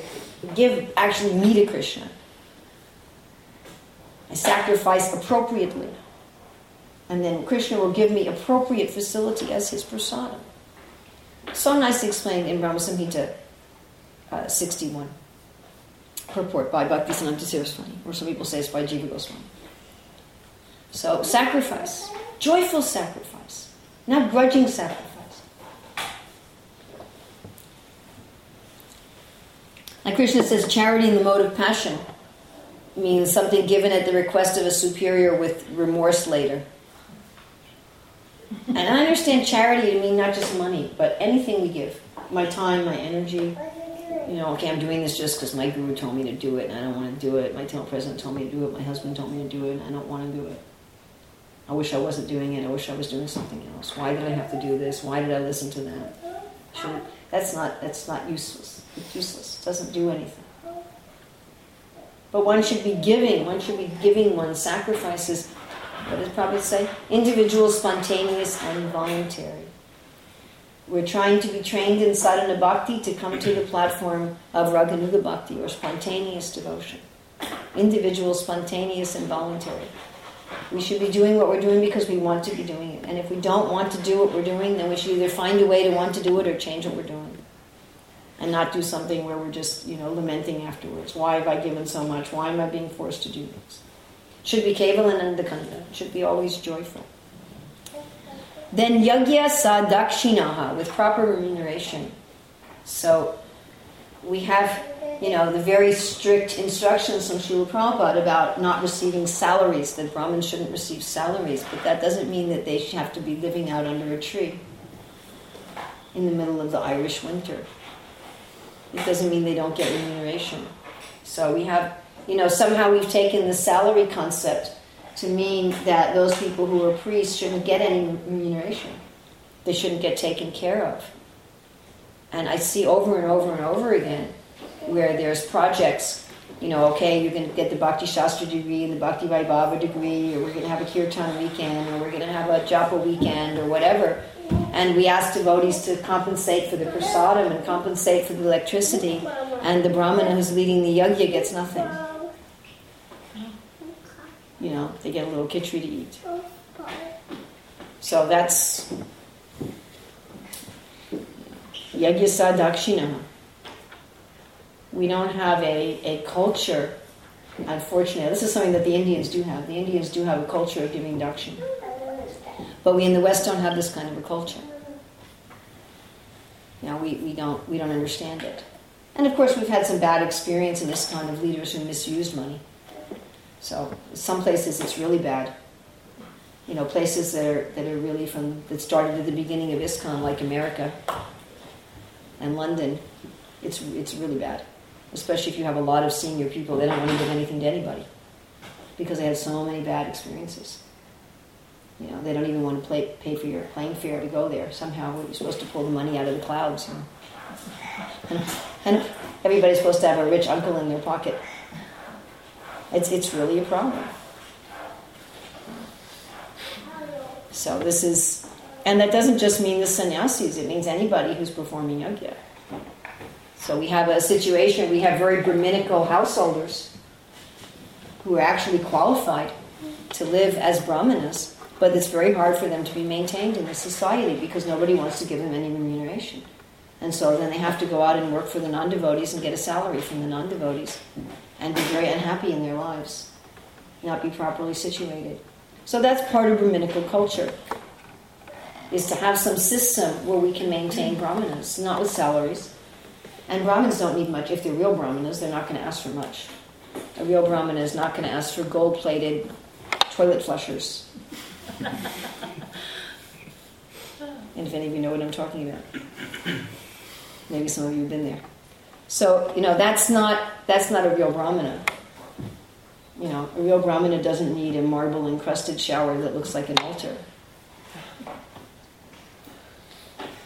give actually me to Krishna. I sacrifice appropriately. And then Krishna will give me appropriate facility as his prasadam. So nicely explained in Brahma Samhita uh, 61. Purport by Bhaktisiddhanta Saraswati, or some people say it's by Jiva Goswami. So, sacrifice, joyful sacrifice, not grudging sacrifice. Like Krishna says, charity in the mode of passion means something given at the request of a superior with remorse later. And I understand charity to mean not just money, but anything we give. My time, my energy. You know, okay, I'm doing this just because my guru told me to do it and I don't want to do it. My temple president told me to do it. My husband told me to do it and I don't want to do it. I wish I wasn't doing it. I wish I was doing something else. Why did I have to do this? Why did I listen to that? Should, that's not that's not useless. It's useless. It doesn't do anything. But one should be giving. One should be giving one's sacrifices. What does Prabhupada say? Individual, spontaneous, and voluntary. We're trying to be trained in sadhana bhakti to come to the platform of raganuga bhakti or spontaneous devotion. Individual, spontaneous, and voluntary. We should be doing what we're doing because we want to be doing it. And if we don't want to do what we're doing, then we should either find a way to want to do it or change what we're doing. And not do something where we're just, you know, lamenting afterwards. Why have I given so much? Why am I being forced to do this? Should be kevalan and andakanda. Should be always joyful. Then yagya sadakshinaha with proper remuneration. So we have you know, the very strict instructions from Srila Prabhupada about not receiving salaries, that Brahmins shouldn't receive salaries, but that doesn't mean that they have to be living out under a tree in the middle of the Irish winter. It doesn't mean they don't get remuneration. So we have, you know, somehow we've taken the salary concept to mean that those people who are priests shouldn't get any remuneration. They shouldn't get taken care of. And I see over and over and over again where there's projects, you know, okay, you're going to get the Bhakti Shastri degree and the Bhakti Vaibhava degree, or we're going to have a Kirtan weekend, or we're going to have a Japa weekend, or whatever. And we ask devotees to compensate for the prasadam and compensate for the electricity, and the Brahmana who's leading the yajna gets nothing. You know, they get a little khichdi to eat. So that's yajna sadakshina we don't have a, a culture, unfortunately. This is something that the Indians do have. The Indians do have a culture of giving dakshin. But we in the West don't have this kind of a culture. You know, we, we, don't, we don't understand it. And of course, we've had some bad experience in this kind of leaders who misused money. So some places it's really bad. You know, places that are, that are really from, that started at the beginning of ISKCON, like America and London, it's, it's really bad especially if you have a lot of senior people, they don't want to give anything to anybody because they had so many bad experiences. You know, they don't even want to play, pay for your plane fare to go there. Somehow we're supposed to pull the money out of the clouds. And, and everybody's supposed to have a rich uncle in their pocket. It's, it's really a problem. So this is, and that doesn't just mean the sannyasis, it means anybody who's performing yajna. So we have a situation, we have very Brahminical householders who are actually qualified to live as brahmanas, but it's very hard for them to be maintained in the society because nobody wants to give them any remuneration. And so then they have to go out and work for the non devotees and get a salary from the non devotees and be very unhappy in their lives, not be properly situated. So that's part of Brahminical culture, is to have some system where we can maintain brahmanas, not with salaries. And Brahmins don't need much. If they're real Brahmanas, they're not going to ask for much. A real Brahmana is not going to ask for gold plated toilet flushers. and if any of you know what I'm talking about, maybe some of you have been there. So you know that's not that's not a real brahmana. You know, a real brahmana doesn't need a marble encrusted shower that looks like an altar.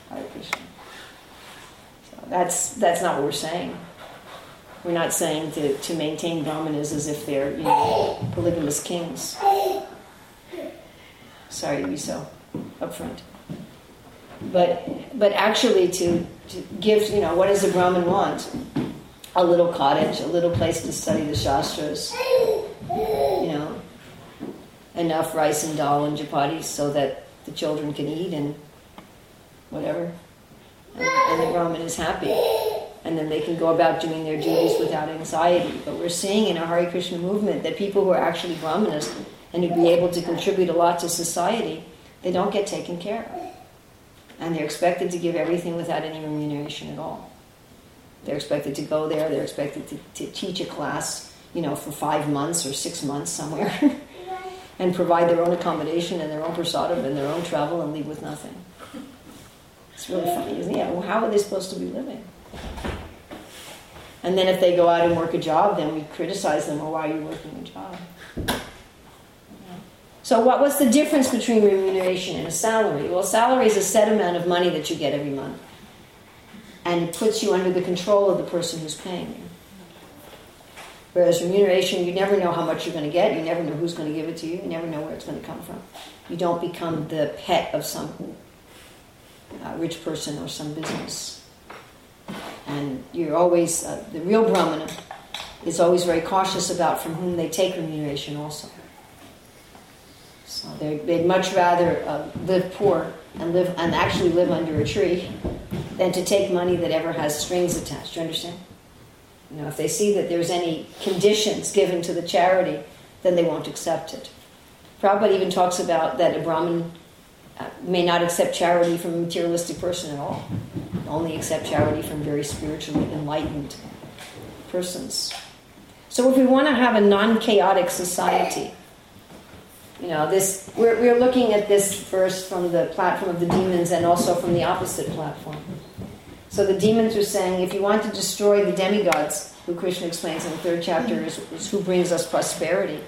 So that's that's not what we're saying. We're not saying to, to maintain brahmanas as if they're you know polygamous kings. Sorry to be so upfront. But but actually to, to give you know what does a brahmin want? A little cottage, a little place to study the shastras, you know, enough rice and dal and chapatis so that the children can eat and whatever. And, and the Brahmin is happy. And then they can go about doing their duties without anxiety. But we're seeing in our Hare Krishna movement that people who are actually Brahmanas and who be able to contribute a lot to society, they don't get taken care of. And they're expected to give everything without any remuneration at all. They're expected to go there, they're expected to, to teach a class, you know, for five months or six months somewhere. and provide their own accommodation and their own prasadam and their own travel and leave with nothing. It's really funny, isn't it? Yeah, well, how are they supposed to be living? And then if they go out and work a job, then we criticize them, well, why are you working a job? So what the difference between remuneration and a salary? Well, salary is a set amount of money that you get every month. And it puts you under the control of the person who's paying you. Whereas remuneration, you never know how much you're going to get. You never know who's going to give it to you. You never know where it's going to come from. You don't become the pet of some uh, rich person or some business. And you're always, uh, the real Brahmana is always very cautious about from whom they take remuneration also. So they'd much rather uh, live poor and live and actually live under a tree than to take money that ever has strings attached. Do you understand? You know, if they see that there's any conditions given to the charity, then they won't accept it. Prabhupada even talks about that a Brahmin uh, may not accept charity from a materialistic person at all, only accept charity from very spiritually enlightened persons. So if we want to have a non-chaotic society, you know, this we're, we're looking at this first from the platform of the demons and also from the opposite platform. So the demons are saying, if you want to destroy the demigods, who Krishna explains in the third chapter is, is who brings us prosperity.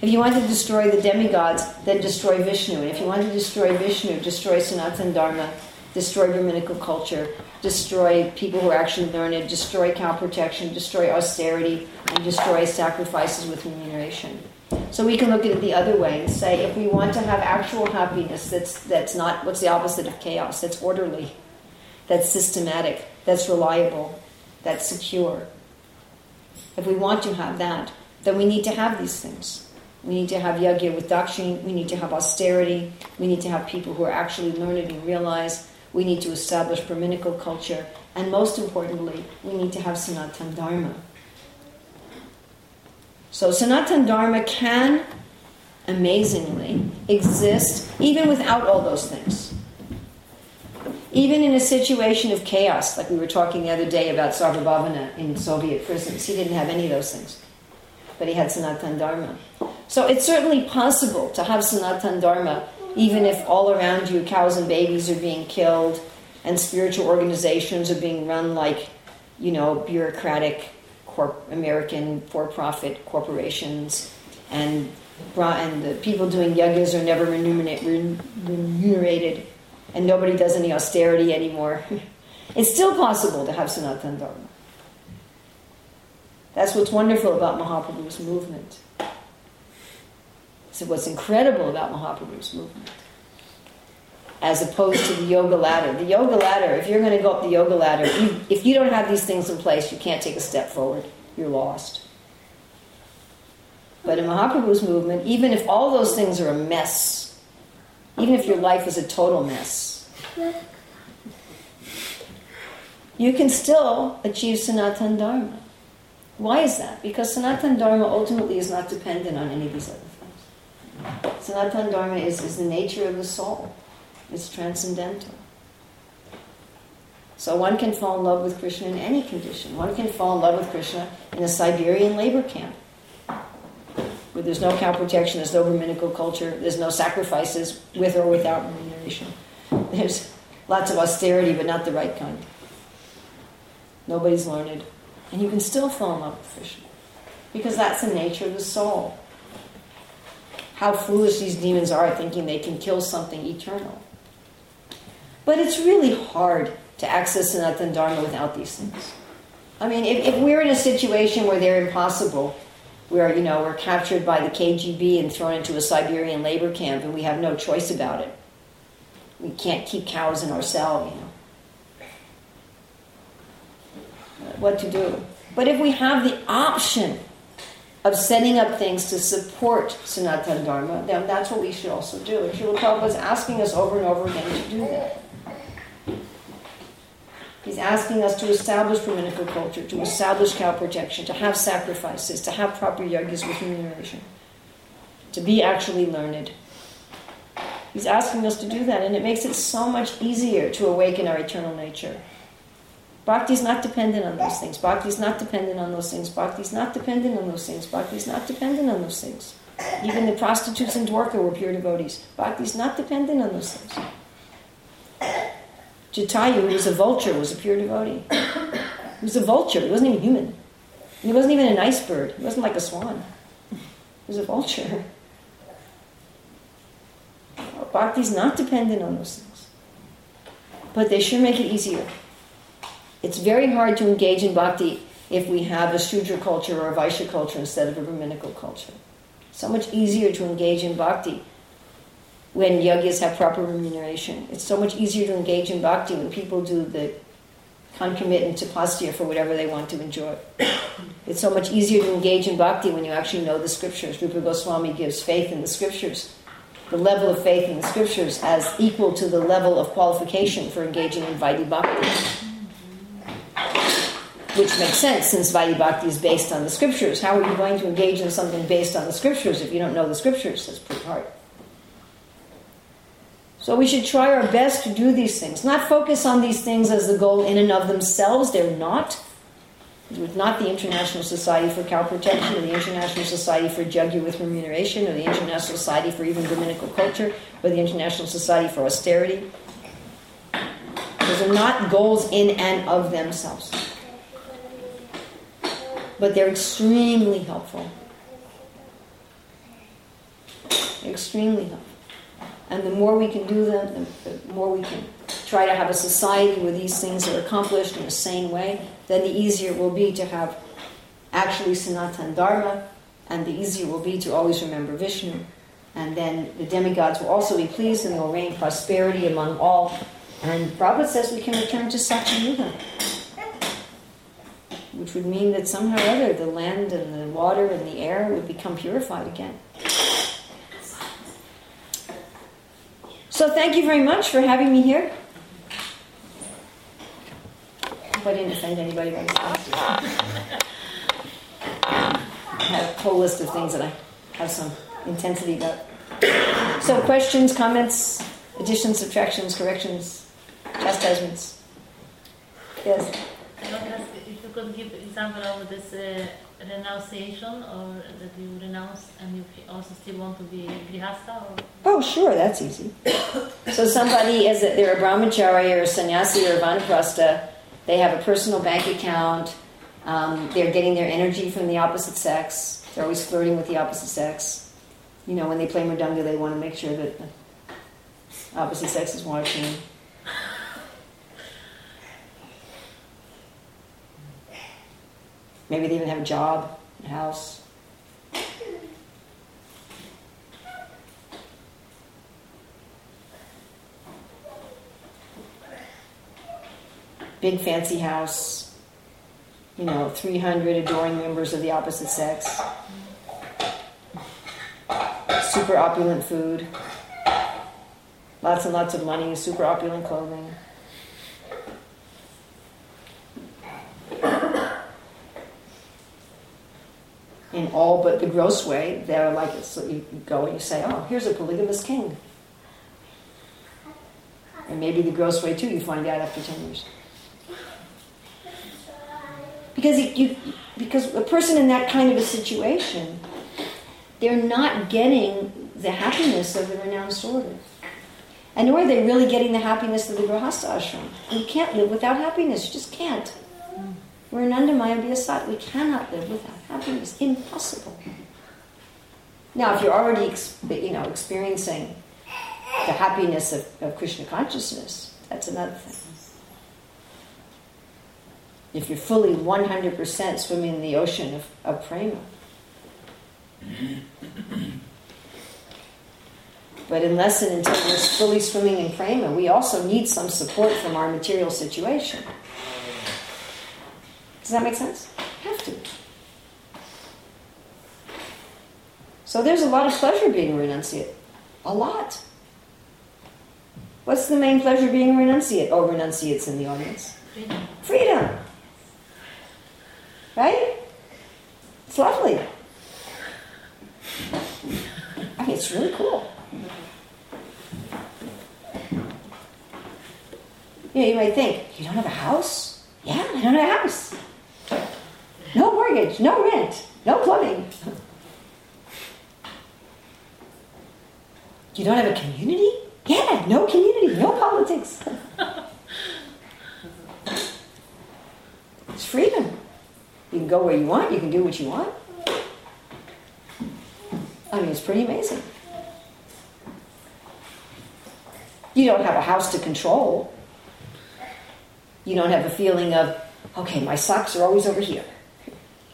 If you want to destroy the demigods, then destroy Vishnu. And if you want to destroy Vishnu, destroy Sanatana Dharma, destroy Brahminical culture, destroy people who are actually learned, destroy cow protection, destroy austerity, and destroy sacrifices with remuneration. So we can look at it the other way and say, if we want to have actual happiness that's, that's not, what's the opposite of chaos? That's orderly, that's systematic, that's reliable, that's secure. If we want to have that, then we need to have these things. We need to have yajna with dakshin, we need to have austerity, we need to have people who are actually learned and realize, we need to establish Brahminical culture, and most importantly, we need to have Sanatana Dharma. So Sanatana Dharma can, amazingly, exist even without all those things. Even in a situation of chaos, like we were talking the other day about Sarvabhavana in Soviet prisons, he didn't have any of those things. But he had Sanatana Dharma. So it's certainly possible to have Sanatana Dharma even if all around you cows and babies are being killed and spiritual organizations are being run like, you know, bureaucratic corp- American for-profit corporations and and the people doing yajnas are never remunerated and nobody does any austerity anymore. it's still possible to have Sanatana Dharma. That's what's wonderful about Mahaprabhu's movement. So what's incredible about Mahaprabhu's movement, as opposed to the yoga ladder. The yoga ladder, if you're going to go up the yoga ladder, you, if you don't have these things in place, you can't take a step forward. You're lost. But in Mahaprabhu's movement, even if all those things are a mess, even if your life is a total mess, you can still achieve Sanatan Dharma. Why is that? Because Sanatan Dharma ultimately is not dependent on any of these other things. Sanatan Dharma is, is the nature of the soul, it's transcendental. So one can fall in love with Krishna in any condition. One can fall in love with Krishna in a Siberian labor camp where there's no cow protection, there's no Brahminical culture, there's no sacrifices with or without remuneration. There's lots of austerity, but not the right kind. Nobody's learned. And you can still fall in love with Krishna because that's the nature of the soul. How foolish these demons are thinking they can kill something eternal. But it's really hard to access Sanatan Dharma without these things. I mean, if, if we're in a situation where they're impossible, where, you know, we're captured by the KGB and thrown into a Siberian labor camp and we have no choice about it. We can't keep cows in our cell, you know. What to do. But if we have the option of setting up things to support Sanatan Dharma, then that's what we should also do. And Srila Prabhupada is asking us over and over again to do that. He's asking us to establish Brahminical culture, to establish cow protection, to have sacrifices, to have proper yagas with remuneration, to be actually learned. He's asking us to do that, and it makes it so much easier to awaken our eternal nature. Bhakti is not dependent on those things. Bhakti is not dependent on those things. Bhakti is not dependent on those things. Bhakti is not dependent on those things. Even the prostitutes in Dwarka were pure devotees. Bhakti is not dependent on those things. Jatayu, was a vulture, was a pure devotee. He was a vulture. He wasn't even human. He wasn't even a nice bird. He wasn't like a swan. He was a vulture. Bhakti's not dependent on those things. But they sure make it easier. It's very hard to engage in bhakti if we have a Shudra culture or a Vaishya culture instead of a Brahminical culture. So much easier to engage in bhakti when yogis have proper remuneration. It's so much easier to engage in bhakti when people do the concomitant tapasya for whatever they want to enjoy. It's so much easier to engage in bhakti when you actually know the scriptures. Rupa Goswami gives faith in the scriptures, the level of faith in the scriptures as equal to the level of qualification for engaging in Vaidhi Bhakti. Which makes sense since Vaidhi Bhakti is based on the scriptures. How are you going to engage in something based on the scriptures if you don't know the scriptures? That's pretty hard. So we should try our best to do these things. Not focus on these things as the goal in and of themselves. They're not. It's not the International Society for Cow Protection or the International Society for Yagya with Remuneration or the International Society for even Brahminical Culture or the International Society for Austerity. Those are not goals in and of themselves. But they're extremely helpful. Extremely helpful. And the more we can do them, the more we can try to have a society where these things are accomplished in a sane way, then the easier it will be to have actually Sanatan Dharma, and the easier it will be to always remember Vishnu. And then the demigods will also be pleased and they'll reign prosperity among all. And Prabhupada says we can return to Satyayuga, which would mean that somehow or other the land and the water and the air would become purified again. So thank you very much for having me here. Hope I didn't offend anybody by this. I have a whole list of things that I have some intensity about. So questions, comments, additions, subtractions, corrections, chastisements. Yes. I want to ask if you could give example of this uh, renunciation or that you renounce and you also still want to be grihasta or Oh, sure, that's easy. so somebody is a, they're a brahmachari or a sannyasi or a vanaprastha. They have a personal bank account. Um, they're getting their energy from the opposite sex. They're always flirting with the opposite sex. You know, when they play mridanga, they want to make sure that the opposite sex is watching. Maybe they even have a job, a house. Big fancy house, you know, 300 adoring members of the opposite sex. super opulent food, lots and lots of money, super opulent clothing. In all but the gross way, they're like so you go and you say, "Oh, here's a polygamous king," and maybe the gross way too. You find out after ten years because you, because a person in that kind of a situation, they're not getting the happiness of the renounced order. And nor are they really getting the happiness of the Grihastha ashram. You can't live without happiness. You just can't. We're in Andamaya Vyasat. We cannot live without happiness. Impossible. Now, if you're already you know, experiencing the happiness of, of Krishna consciousness, that's another thing. If you're fully 100% swimming in the ocean of, of prema. But unless and until we're fully swimming in prema, we also need some support from our material situation. Does that make sense? Have to. So there's a lot of pleasure being renunciate. A lot. What's the main pleasure being renunciate? Oh, renunciates in the audience. Freedom. Freedom. Right? It's lovely. I mean, it's really cool. You know, you might think, you don't have a house? Yeah, I don't have a house. No mortgage, no rent, no plumbing. You don't have a community? Yeah, no community, no politics. it's freedom. You can go where you want, you can do what you want. I mean, it's pretty amazing. You don't have a house to control. You don't have a feeling of, okay, my socks are always over here.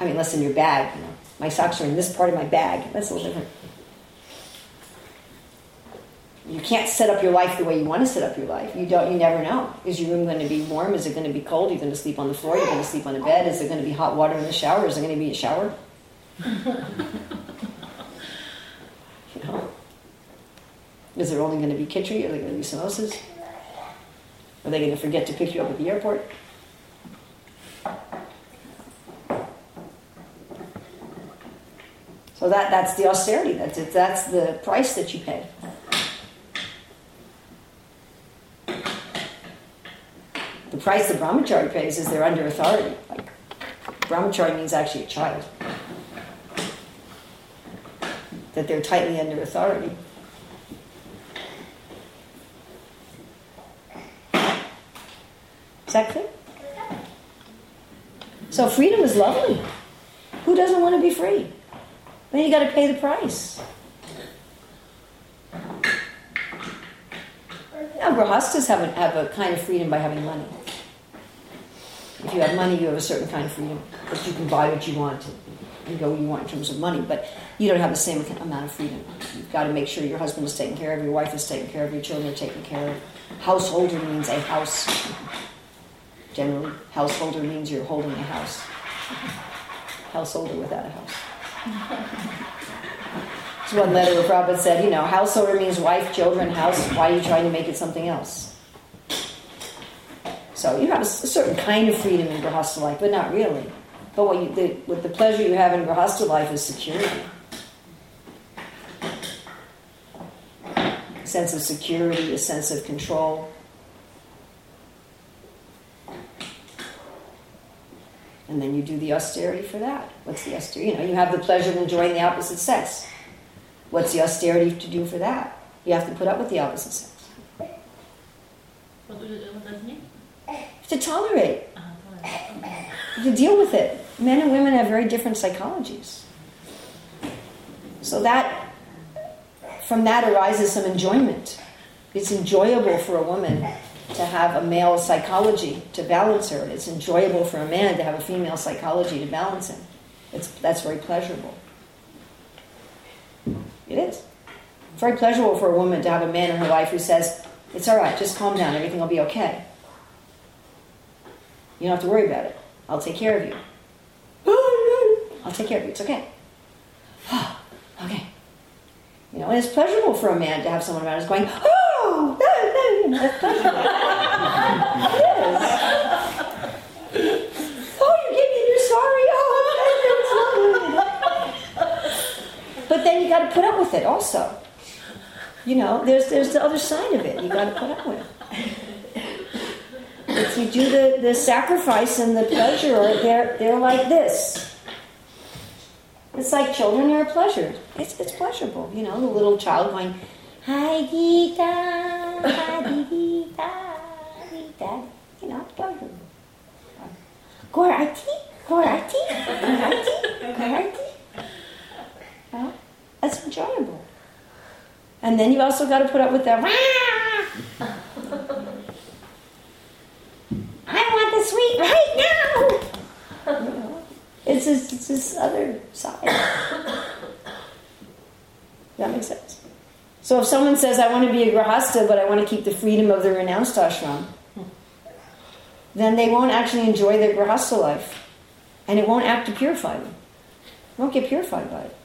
I mean, unless in your bag, you know. My socks are in this part of my bag. That's a little different. You can't set up your life the way you want to set up your life. You don't. You never know. Is your room going to be warm? Is it going to be cold? Are you going to sleep on the floor? Are you going to sleep on a bed? Is there going to be hot water in the shower? Is there going to be a shower? you know. Is there only going to be kitchery? Are there going to be samosas? Are they going to forget to pick you up at the airport? So that, that's the austerity. That's it. That's the price that you pay. The price the brahmachari pays is they're under authority. Like brahmachari means actually a child. That they're tightly under authority. Is that clear? So freedom is lovely. Who doesn't want to be free? Then you got to pay the price. Now, grahastas have a, have a kind of freedom by having money. If you have money, you have a certain kind of freedom you can buy what you want and go where you want in terms of money. But you don't have the same amount of freedom. You've got to make sure your husband is taken care of, your wife is taken care of, your children are taken care of. Householder means a house. Generally, householder means you're holding a house. Householder without a house. There's one letter where Prabhupada said, you know, householder means wife, children, house. Why are you trying to make it something else? So you have a, a certain kind of freedom in Grahastha life, but not really. But what, you, the, what the pleasure you have in Grahastha life is security. A sense of security, a sense of control. And then you do the austerity for that. What's the austerity? You know, you have the pleasure of enjoying the opposite sex. What's the austerity to do for that? You have to put up with the opposite sex. What, does it mean? To tolerate, to deal with it. Men and women have very different psychologies. So that, from that arises some enjoyment. It's enjoyable for a woman to have a male psychology to balance her. It's enjoyable for a man to have a female psychology to balance him. It's, that's very pleasurable. It is. It's very pleasurable for a woman to have a man in her life who says, It's all right, just calm down, everything will be okay. You don't have to worry about it. I'll take care of you. I'll take care of you. It's okay. okay. You know, and it's pleasurable for a man to have someone around who's going, oh, is. Oh, you give me you're sorry. Oh, but then you got to put up with it also. You know, there's there's the other side of it. You got to put up with. If you do the, the sacrifice and the pleasure, or they're they're like this. It's like children are a pleasure. It's, it's pleasurable, you know, the little child going, Hi Gita, Hi Gita, Gita. You know, pleasurable. Gorati, Gorati, Gorati, Gorati. Well, that's enjoyable. And then you've also got to put up with that. I want the sweet right now. You know, it's this, it's this other side. that makes sense. So if someone says, I want to be a grahasta, but I want to keep the freedom of the renounced ashram, then they won't actually enjoy their grahasta life. And it won't act to purify them. They won't get purified by it.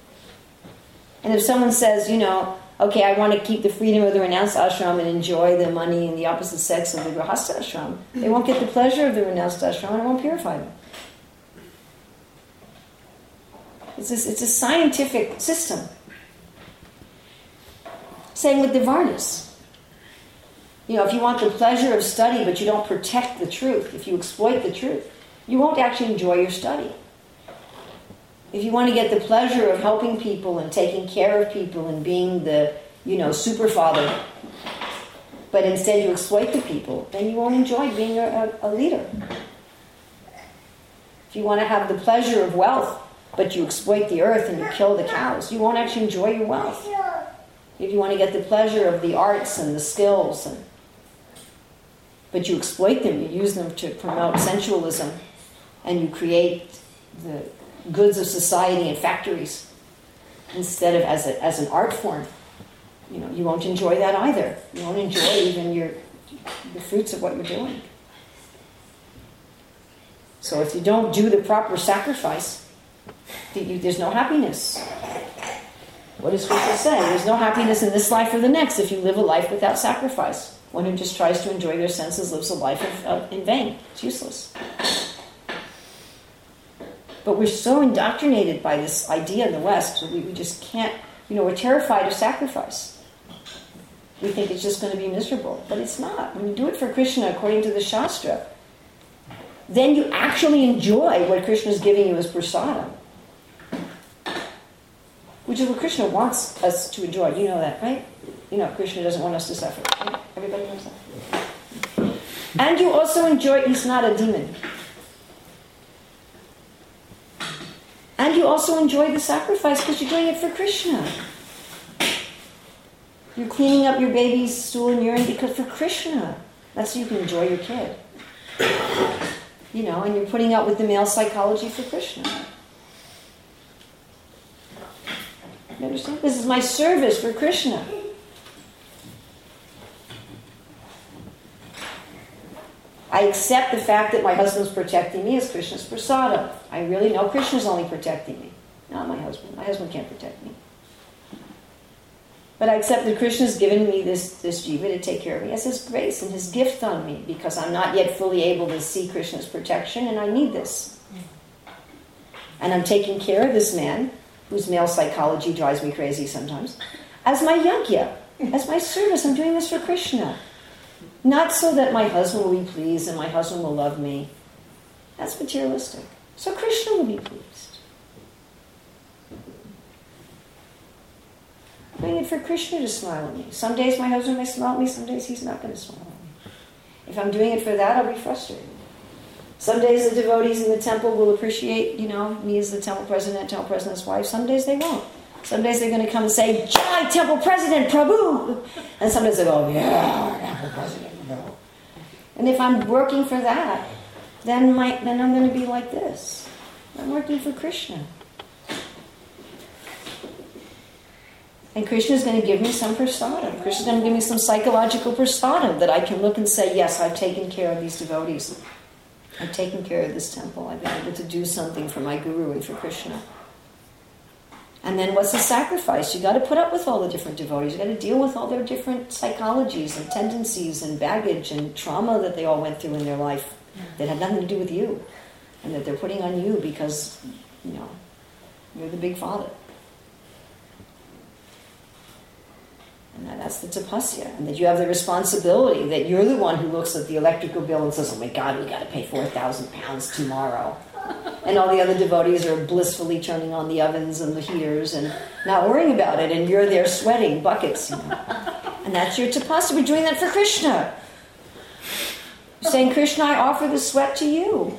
And if someone says, you know, okay, I want to keep the freedom of the renounced ashram and enjoy the money and the opposite sex of the grahasta ashram, they won't get the pleasure of the renounced ashram and it won't purify them. It's, this, it's a scientific system. Same with the varnas. You know, if you want the pleasure of study but you don't protect the truth, if you exploit the truth, you won't actually enjoy your study. If you want to get the pleasure of helping people and taking care of people and being the, you know, super father, but instead you exploit the people, then you won't enjoy being a, a, a leader. If you want to have the pleasure of wealth, but you exploit the earth and you kill the cows, you won't actually enjoy your wealth. If you want to get the pleasure of the arts and the skills, and, but you exploit them, you use them to promote sensualism, and you create the goods of society in factories instead of as, a, as an art form. You know, you won't enjoy that either. You won't enjoy even your the fruits of what you're doing. So if you don't do the proper sacrifice, there's no happiness. What does Scripture say? There's no happiness in this life or the next if you live a life without sacrifice. One who just tries to enjoy their senses lives a life in vain. It's useless. But we're so indoctrinated by this idea in the West that we, we just can't, you know, we're terrified of sacrifice. We think it's just going to be miserable, but it's not. When you do it for Krishna according to the Shastra, then you actually enjoy what Krishna is giving you as prasadam. Which is what Krishna wants us to enjoy. You know that, right? You know, Krishna doesn't want us to suffer. Right? Everybody knows that. And you also enjoy, he's not a demon. And you also enjoy the sacrifice because you're doing it for Krishna. You're cleaning up your baby's stool and urine because for Krishna. That's so you can enjoy your kid. You know, and you're putting up with the male psychology for Krishna. You understand? This is my service for Krishna. I accept the fact that my husband's protecting me as Krishna's prasada. I really know Krishna's only protecting me, not my husband. My husband can't protect me. But I accept that Krishna's given me this, this jiva to take care of me as his grace and his gift on me because I'm not yet fully able to see Krishna's protection and I need this. And I'm taking care of this man, whose male psychology drives me crazy sometimes, as my yajna, as my service. I'm doing this for Krishna. Not so that my husband will be pleased and my husband will love me. That's materialistic. So Krishna will be pleased. I'm doing it for Krishna to smile at me. Some days my husband may smile at me, some days he's not going to smile at me. If I'm doing it for that, I'll be frustrated. Some days the devotees in the temple will appreciate, you know, me as the temple president, temple president's wife. Some days they won't. Some days they're going to come and say, Jai, Temple President, Prabhu! And some days they go, yeah, Temple President, no. And if I'm working for that, then, my, then I'm going to be like this. I'm working for Krishna. And Krishna is going to give me some prasadam. Krishna is going to give me some psychological prasadam that I can look and say, yes, I've taken care of these devotees. I've taken care of this temple. I've been able to do something for my guru and for Krishna. And then what's the sacrifice? You got to put up with all the different devotees. You got to deal with all their different psychologies and tendencies and baggage and trauma that they all went through in their life that had nothing to do with you, and that they're putting on you because you know you're the big father. And that- that's the tapasya, and that you have the responsibility that you're the one who looks at the electrical bill and says, "Oh my God, we got to pay four thousand pounds tomorrow." and all the other devotees are blissfully turning on the ovens and the heaters and not worrying about it, and you're there sweating buckets, you know. And that's your tapasya. We're doing that for Krishna. You're saying, Krishna, I offer the sweat to you.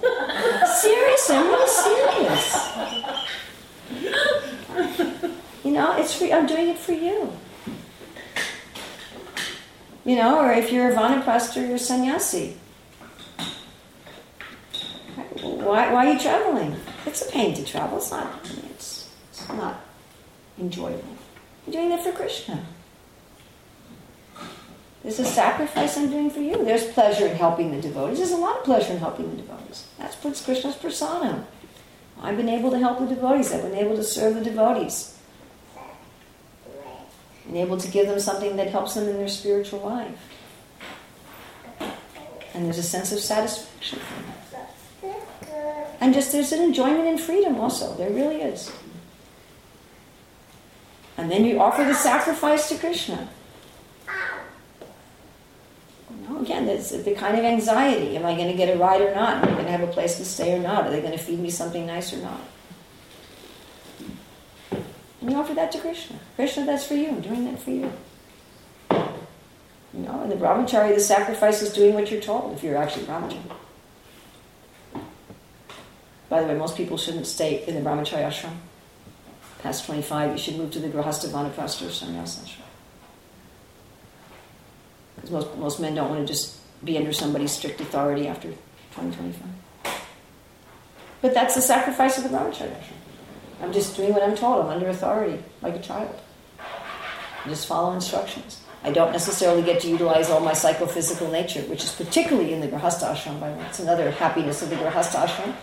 Seriously, I'm really serious. You know, it's for, I'm doing it for you. You know, or if you're a vanaprastha, you're a sannyasi. Why, why are you traveling? It's a pain to travel. It's not. It's, it's not enjoyable. You're doing that for Krishna. There's a sacrifice I'm doing for you. There's pleasure in helping the devotees. There's a lot of pleasure in helping the devotees. That's what's Krishna's persona. I've been able to help the devotees. I've been able to serve the devotees. Been able to give them something that helps them in their spiritual life. And there's a sense of satisfaction from that. And just there's an enjoyment in freedom also. There really is. And then you offer the sacrifice to Krishna. Again, there's the kind of anxiety. Am I going to get a ride or not? Am I going to have a place to stay or not? Are they going to feed me something nice or not? And you offer that to Krishna. Krishna, that's for you. I'm doing that for you. You know, in the brahmachari, the sacrifice is doing what you're told if you're actually brahmachari. By the way, most people shouldn't stay in the brahmachari ashram. Past 25, you should move to the grahastha vanaprastha or sannyasa ashram. Because most, most men don't want to just be under somebody's strict authority after 20, 25. But that's the sacrifice of the brahmachari ashram. I'm just doing what I'm told. I'm under authority, like a child. I just follow instructions. I don't necessarily get to utilize all my psychophysical nature, which is particularly in the Grihastha ashram, by the way. It's another happiness of the Grihastha ashram,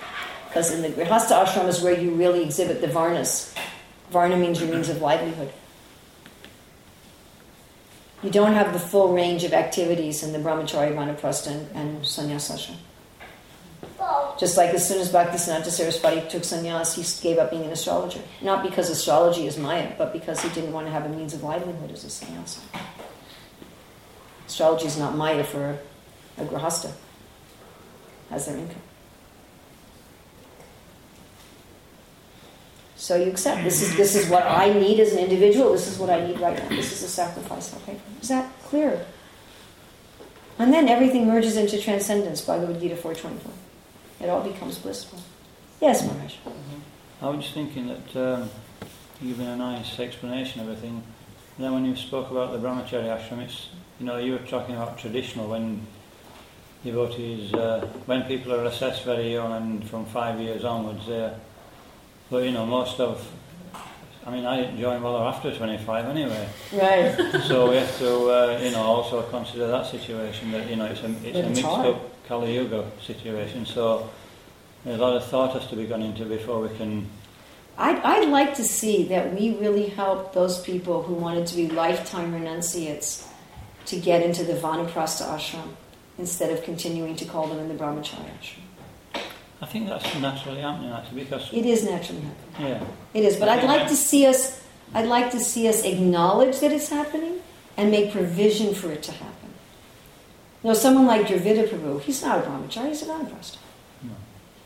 because in the Grihastha ashram is where you really exhibit the varnas. Varna means your means of livelihood. You don't have the full range of activities in the Brahmacharya, vanaprastha, and, and sannyasa ashram. Just like as soon as Bhaktisiddhanta Saraswati took sannyas, he gave up being an astrologer. Not because astrology is Maya, but because he didn't want to have a means of livelihood as a sannyasa. Astrology is not Maya for a, a grahastha as their income. So you accept this is this is what I need as an individual. This is what I need right now. This is a sacrifice for. Is that clear? And then everything merges into transcendence. Bhagavad Gita four twenty four. It all becomes blissful. Yes, Maharaj. I was just thinking that um, you've given a nice explanation of everything. And then when you spoke about the brahmachari ashram, it's, you know, you were talking about traditional when devotees, uh, when people are assessed very young and from five years onwards, they're, but you know, most of, I mean, I didn't join well after 25 anyway. Right. so we have to, uh, you know, also consider that situation that, you know, it's a, it's But a it's mixed hard. up Kali Yuga situation. So there's a lot of thought has to be gone into before we can I'd, I'd like to see that we really help those people who wanted to be lifetime renunciates to get into the Vanaprastha ashram instead of continuing to call them in the Brahmacharya ashram. I think that's naturally happening actually because It is naturally happening. yeah, It is, but I'd like to see us. I'd like to see us acknowledge that it's happening and make provision for it to happen. You know, someone like Dravida Prabhu, he's not a brahmachari, he's a vanaprastha. No.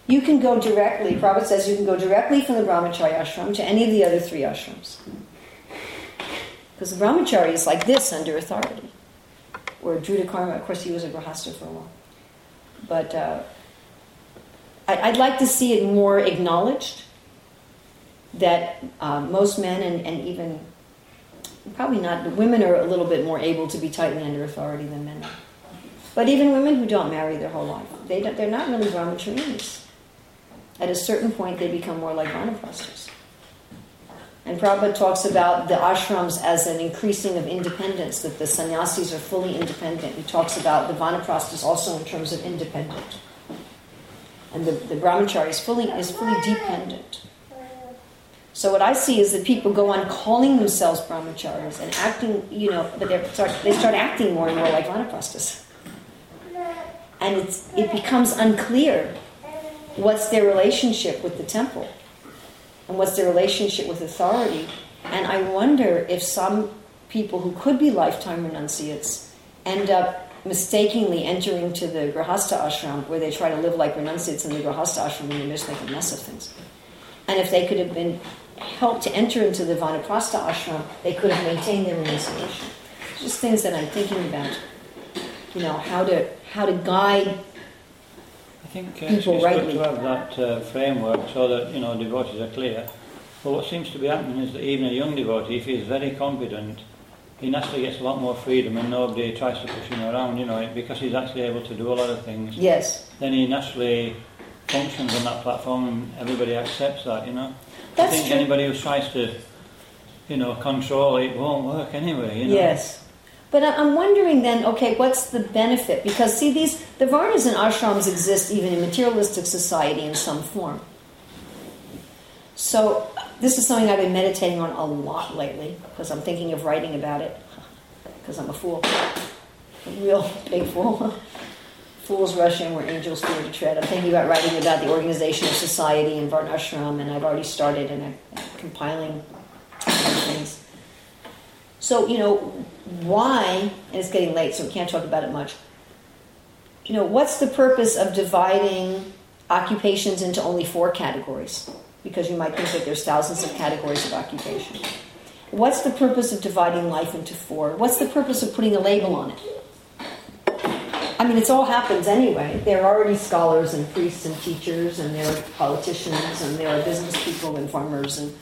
You can go directly, Prabhupada says you can go directly from the brahmachari ashram to any of the other three ashrams. Because the brahmachari is like this under authority. Or Druta Karma, of course, he was a grahastha for a while. But uh, I'd like to see it more acknowledged that um, most men and, and even probably not women are a little bit more able to be tightly under authority than men are. But even women who don't marry their whole life, they they're not really brahmacharis. At a certain point, they become more like vanaprasthas. And Prabhupada talks about the ashrams as an increasing of independence, that the sannyasis are fully independent. He talks about the vanaprasthas also in terms of independent. And the, the brahmachari is fully, is fully dependent. So what I see is that people go on calling themselves brahmacharis and acting, you know, but they start they start acting more and more like vanaprasthas, and it becomes unclear what's their relationship with the temple and what's their relationship with authority. And I wonder if some people who could be lifetime renunciates end up mistakenly entering to the Grahasta ashram where they try to live like renunciates in the Grahasta ashram and they just make a mess of things. And if they could have been helped to enter into the Vanaprastha ashram, they could have maintained their renunciation. Just things that I'm thinking about. You know, how to how to guide I think uh, it's, it's good to have that uh, framework so that you know devotees are clear. But what seems to be happening is that even a young devotee, if he's very confident, he naturally gets a lot more freedom and nobody tries to push him around, you know, because he's actually able to do a lot of things. Yes. Then he naturally functions on that platform and everybody accepts that, you know. That's I think true. anybody who tries to, you know, control it won't work anyway, you know. Yes. But I'm wondering then, okay, what's the benefit? Because see, these the varnas and ashrams exist even in materialistic society in some form. So this is something I've been meditating on a lot lately because I'm thinking of writing about it because I'm a fool, a real big fool. Fools rush in where angels fear to tread. I'm thinking about writing about the organization of society in Varna Ashram, and I've already started and I'm compiling things. So, you know, why, and it's getting late, so we can't talk about it much. You know, what's the purpose of dividing occupations into only four categories? Because you might think that there's thousands of categories of occupation. What's the purpose of dividing life into four? What's the purpose of putting a label on it? I mean, it all happens anyway. There are already scholars and priests and teachers, and there are politicians, and there are business people and farmers, and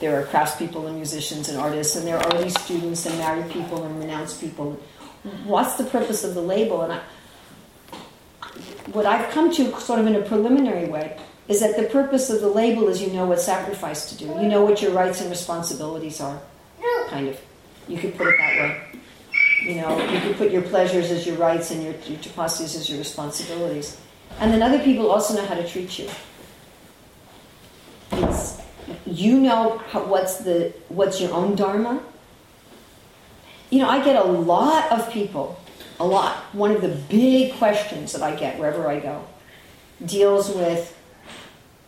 there are craftspeople and musicians and artists, and there are already students and married people and renounced people. What's the purpose of the label? And I, what I've come to, sort of in a preliminary way, is that the purpose of the label is you know what sacrifice to do. You know what your rights and responsibilities are, kind of. You could put it that way. You know, you could put your pleasures as your rights and your, your tapasis as your responsibilities. And then other people also know how to treat you. It's, you know how, what's the what's your own dharma. You know, I get a lot of people, a lot. One of the big questions that I get wherever I go deals with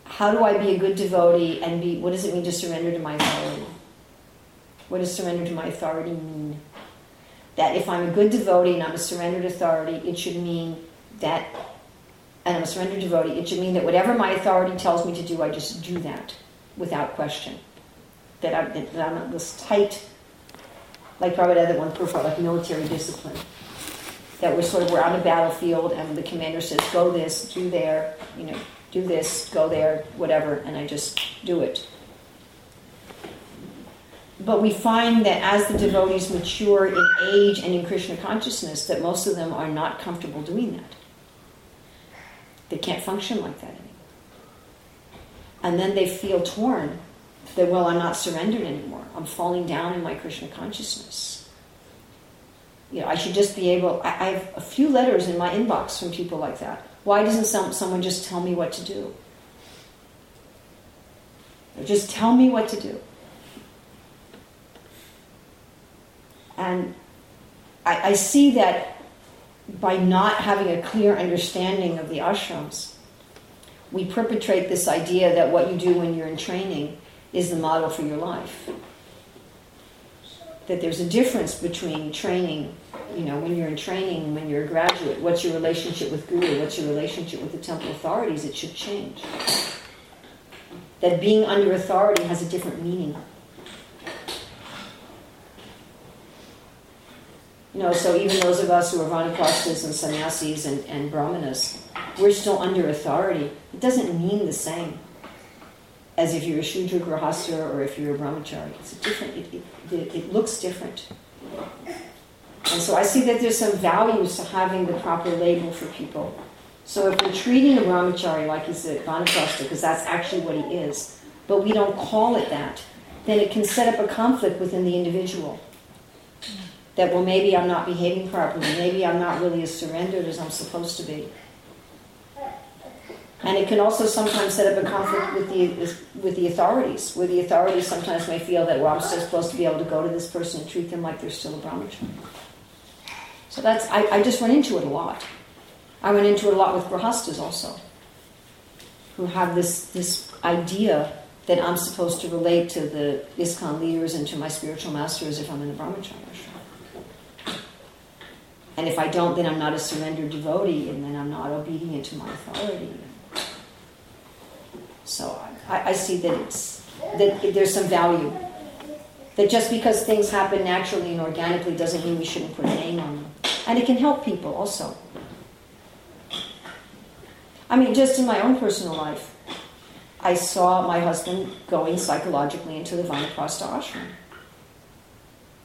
how do I be a good devotee and be what does it mean to surrender to my authority? What does surrender to my authority mean? That if I'm a good devotee and I'm a surrendered authority, it should mean that, and I'm a surrendered devotee, it should mean that whatever my authority tells me to do, I just do that without question. That I'm, that I'm this tight, like Prabhupada had that one profile, like military discipline. That we're sort of, we're on a battlefield and the commander says, go this, do there, you know, do this, go there, whatever, and I just do it. But we find that as the devotees mature in age and in Krishna consciousness, that most of them are not comfortable doing that. They can't function like that. And then they feel torn that, well, I'm not surrendered anymore. I'm falling down in my Krishna consciousness. You know, I should just be able. I, I have a few letters in my inbox from people like that. Why doesn't some, someone just tell me what to do? Just tell me what to do. And I, I see that by not having a clear understanding of the ashrams, we perpetrate this idea that what you do when you're in training is the model for your life. That there's a difference between training, you know, when you're in training, when you're a graduate, what's your relationship with Guru, what's your relationship with the temple authorities, it should change. That being under authority has a different meaning. You know, so even those of us who are vanaprasthas and sannyasis and, and brahmanas, we're still under authority. It doesn't mean the same as if you're a shudra grahastha or if you're a brahmachari. It's different, it, it, it, it looks different. And so I see that there's some values to having the proper label for people. So if we're treating a brahmachari like he's a vanaprastha, because that's actually what he is, but we don't call it that, then it can set up a conflict within the individual that well maybe I'm not behaving properly, maybe I'm not really as surrendered as I'm supposed to be. And it can also sometimes set up a conflict with the with the authorities, where the authorities sometimes may feel that, well, I'm still supposed to be able to go to this person and treat them like they're still a brahmachari. So that's, I, I just run into it a lot. I run into it a lot with grahastas also, who have this, this idea that I'm supposed to relate to the ISKCON leaders and to my spiritual master as if I'm in a brahmachari ashram. And if I don't, then I'm not a surrendered devotee, and then I'm not obedient to my authority. So I, I see that it's that there's some value. That just because things happen naturally and organically doesn't mean we shouldn't put a name on them. And it can help people also. I mean, just in my own personal life, I saw my husband going psychologically into the Vanaprastha ashram.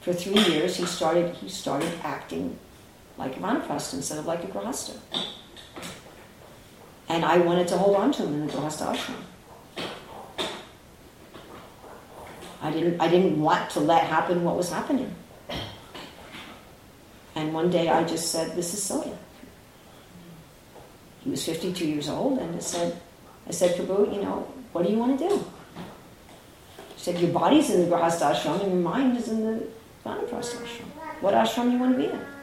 For three years, he started he started acting like a Vanaprastha instead of like a Grahasta. And I wanted to hold on to him in the Grahasta ashram. I didn't, I didn't want to let happen what was happening. And one day I just said, This is silly. He was 52 years old, and I said, I said, Prabhu, you know, what do you want to do? He said, Your body's in the Grahastha ashram and your mind is in the Vanaprastha ashram. What ashram do you want to be in?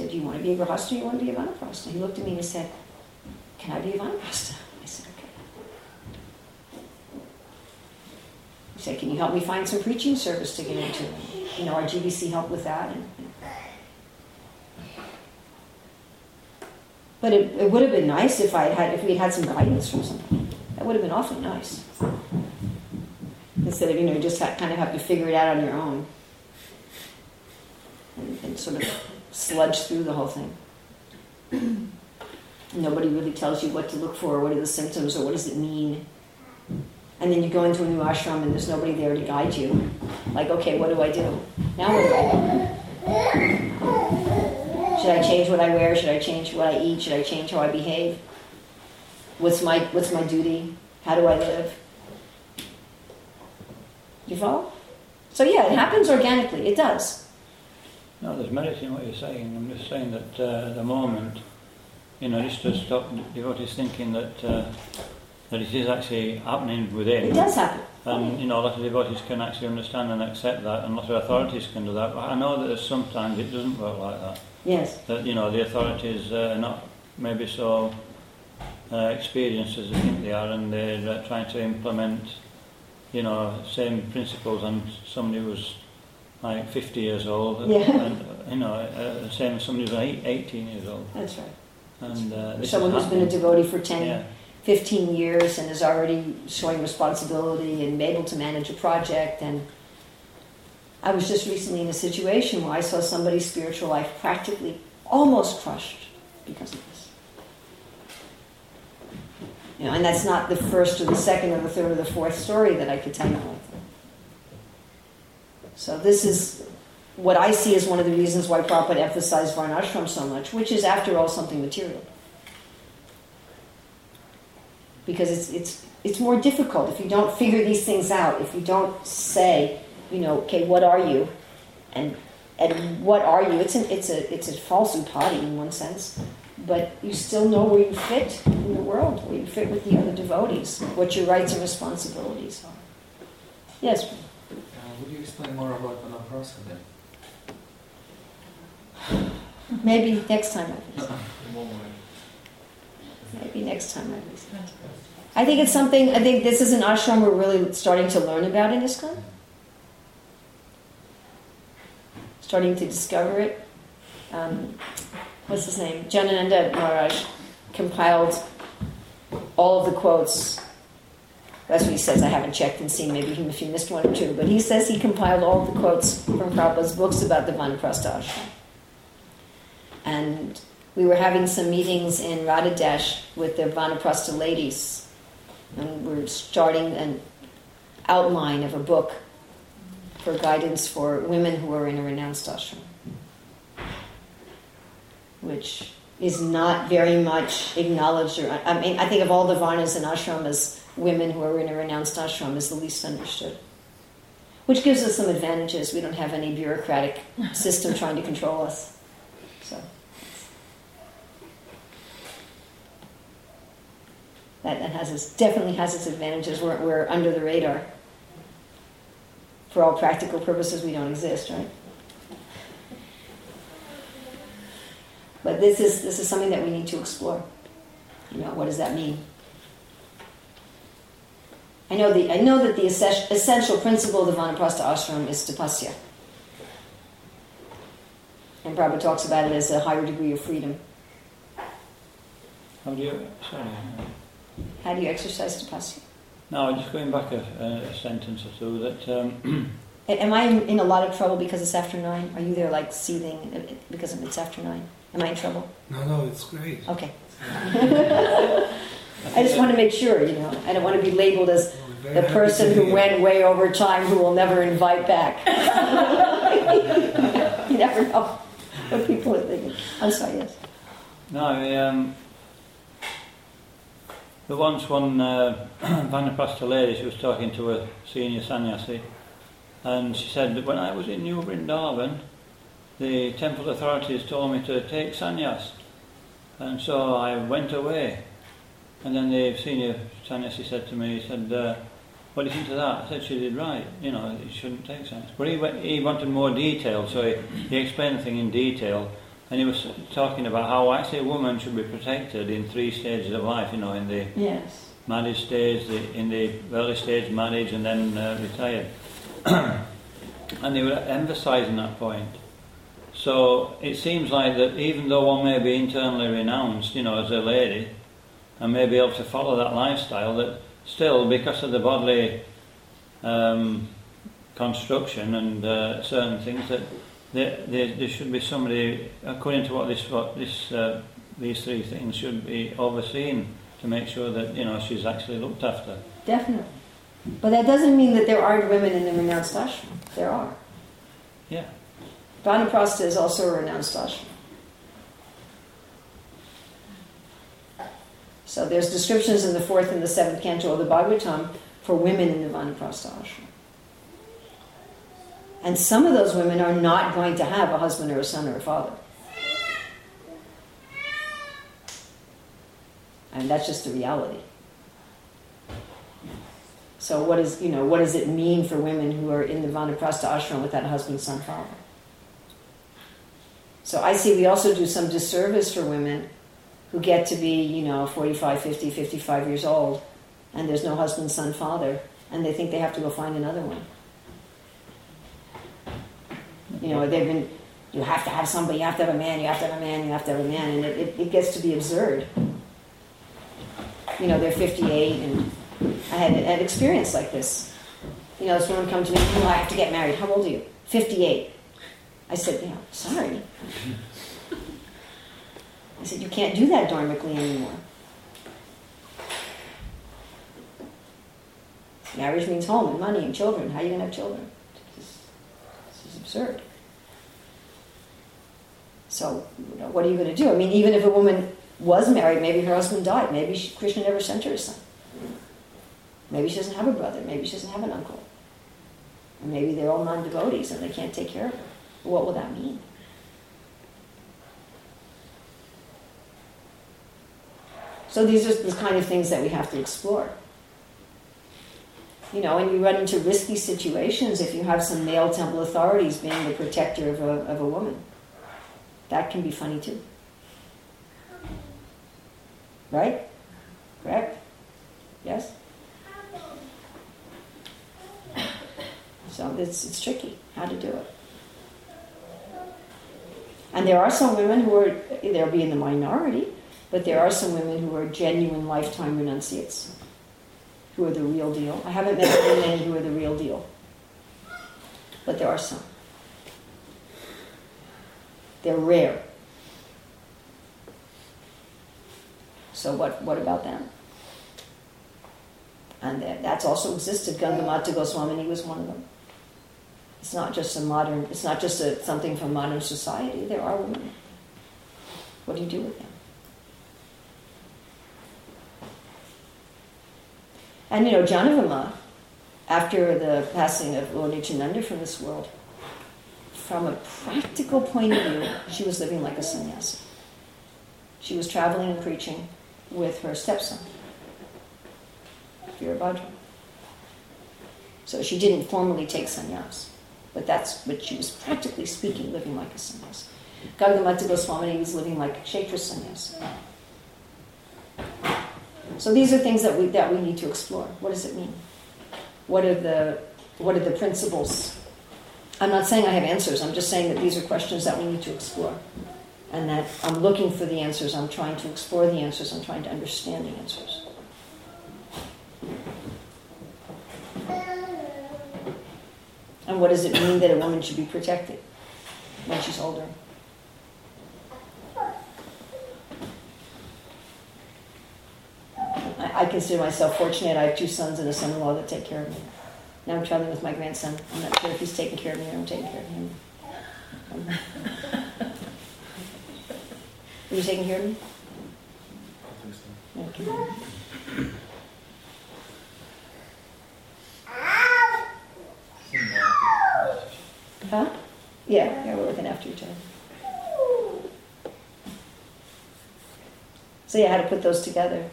Said, Do you want to be a Grahastha or you want to be a Vanaprastha? He looked at me and he said, Can I be a Vanaprastha? I said, Okay. He said, Can you help me find some preaching service to get into? And, you know, our GBC helped with that. And, but it, it would have been nice if I had if we had had some guidance from somebody. That would have been awfully nice. Instead of you know just kind of have to figure it out on your own and, and sort of sludge through the whole thing. Nobody really tells you what to look for, what are the symptoms, or what does it mean. And then you go into a new ashram and there's nobody there to guide you. Like, okay, what do I do? Now what do I do? Should I change what I wear? Should I change what I eat? Should I change how I behave? What's my what's my duty? How do I live? You follow? So yeah, it happens organically. It does. No, there's merit in what you're saying. I'm just saying that uh, at the moment, you know, just to stop devotees thinking that uh, that it is actually happening within. It does happen. And you know, a lot of devotees can actually understand and accept that, and a lot of authorities can do that. But I know that sometimes it doesn't work like that. Yes. That you know, the authorities uh, are not maybe so uh, experienced as they think they are, and they're uh, trying to implement, you know, same principles on somebody who's like 50 years old, Yeah. and you know, uh, the same as somebody who's eight, 18 years old. That's right. And uh, Someone who's been a devotee for 10, Yeah. 15 years and is already showing responsibility and able to manage a project. And I was just recently in a situation where I saw somebody's spiritual life practically almost crushed because of this. You know, and that's not the first or the second or the third or the fourth story that I could tell you. So this is what I see as one of the reasons why Prabhupada emphasized Varnashram so much, which is after all something material because it's it's it's more difficult if you don't figure these things out. If you don't say, you know, okay, what are you, and and what are you? It's an it's a it's a false upadhi in one sense, but you still know where you fit in the world, where you fit with the other devotees, what your rights and responsibilities are. Yes, would you explain more about Vanaprastha then? maybe next time I visit. Way. Maybe next time I visit. I think it's something. I think this is an ashram we're really starting to learn about in ISKCON. Starting to discover it. Um, what's his name? Janananda Maharaj compiled all of the quotes. That's what he says. I haven't checked and seen. Maybe if you missed one or two, but he says he compiled all the quotes from Prabhupada's books about the Vanaprastha ashram. And we were having some meetings in Radhadesh with the Vanaprastha ladies, and we're starting an outline of a book for guidance for women who are in a renounced ashram, which is not very much acknowledged. Or I mean, I think of all the varnas and ashramas, women who are in a renounced ashram is the least understood. Which gives us some advantages. We don't have any bureaucratic system trying to control us. So. That, that has its, definitely has its advantages. We're, we're under the radar. For all practical purposes, we don't exist, right? But this is, this is something that we need to explore. You know, what does that mean? I know, the, I know that the essential principle of the Vanaprastha ashram is tapasya. And Prabhupada talks about it as a higher degree of freedom. How do you, sorry. uh, How do you exercise tapasya? No, I'm just going back a, a, a sentence or two that um, Am I in in a lot of trouble because it's after nine? Are you there like seething because it's after nine? Am I in trouble? No, no, it's great. Okay. I just want to make sure, you know. I don't want to be labeled as We're very the person who hear. went way over time who will never invite back. you never know what people are thinking. I'm sorry, yes. No, I, um, there once one uh, Vanaprastha lady, she was talking to a senior sannyasi, and she said that when I was in New Vrindavan, the temple authorities told me to take sannyas, and so I went away. And then the senior sannyasi said to me, he said, uh, you think to that? I said she did right, you know, it shouldn't take sannyas. But he, went, he wanted more detail, so he, he explained the thing in detail. And he was talking about how actually a woman should be protected in three stages of life, you know, in the Yes. marriage stage, the, in the early stage marriage, and then uh, retired. and they were emphasizing that point. So it seems like that even though one may be internally renounced, you know, as a lady, and may be able to follow that lifestyle, that still, because of the bodily um, construction and uh, certain things, that there, there, there should be somebody, according to what this, what this, uh, these three things should be overseen to make sure that you know she's actually looked after. Definitely. But that doesn't mean that there aren't women in the renounced ashram. There are. Yeah. Vanaprastha is also a renounced ashram. So there's descriptions in the fourth and the seventh canto of the Bhagavatam for women in the Vanaprastha ashram. And some of those women are not going to have a husband or a son or a father. I And that's just the reality. So what is you know what does it mean for women who are in the Vanaprastha ashram without a husband, son, father? So I see we also do some disservice for women who get to be, you know, 45, 50, 55 years old and there's no husband, son, father and they think they have to go find another one. You know, they've been you have to have somebody, you have to have a man, you have to have a man, you have to have a man and it, it, it gets to be absurd. You know, they're 58 and I had an experience like this. You know, this woman come to me, oh, I have to get married. How old are you? 58. I said, you know, sorry. I said, you can't do that dharmically anymore. Marriage means home and money and children. How are you going to have children? This is, this is absurd. So, you know, what are you going to do? I mean, even if a woman was married, maybe her husband died, maybe she, Krishna never sent her a son. Maybe she doesn't have a brother. Maybe she doesn't have an uncle. Or maybe they're all non-devotees and they can't take care of her. What will that mean? So these are the kind of things that we have to explore. You know, and you run into risky situations if you have some male temple authorities being the protector of a, of a woman. That can be funny too. Right? Correct? Yes? So it's, it's tricky how to do it. And there are some women who are, they'll be in the minority, but there are some women who are genuine lifetime renunciates, who are the real deal. I haven't met very many who are the real deal, but there are some. They're rare. So what, what about them? And that, that's also existed. Gangamata Goswamini was one of them. It's not just a modern, it's not just a, something from modern society. There are women. What do you do with them? And you know, Janavama, after the passing of Lord Nityananda from this world, from a practical point of view, she was living like a sannyasi. She was traveling and preaching with her stepson. Virabhadra. So she didn't formally take sannyas, but that's what she was practically speaking, living like a sannyas. Gangamata Goswami was living like a Kshetra sannyas. So these are things that we that we need to explore. What does it mean? What are the what are the principles? I'm not saying I have answers. I'm just saying that these are questions that we need to explore, and that I'm looking for the answers. I'm trying to explore the answers. I'm trying to understand the answers. And what does it mean that a woman should be protected when she's older? I, I consider myself fortunate. I have two sons and a son-in-law that take care of me. Now I'm traveling with my grandson. I'm not sure if he's taking care of me or I'm taking care of him. Are you taking care of me? I think so. Okay. Huh? Yeah, yeah, we're looking after each other. So yeah, had to put those together.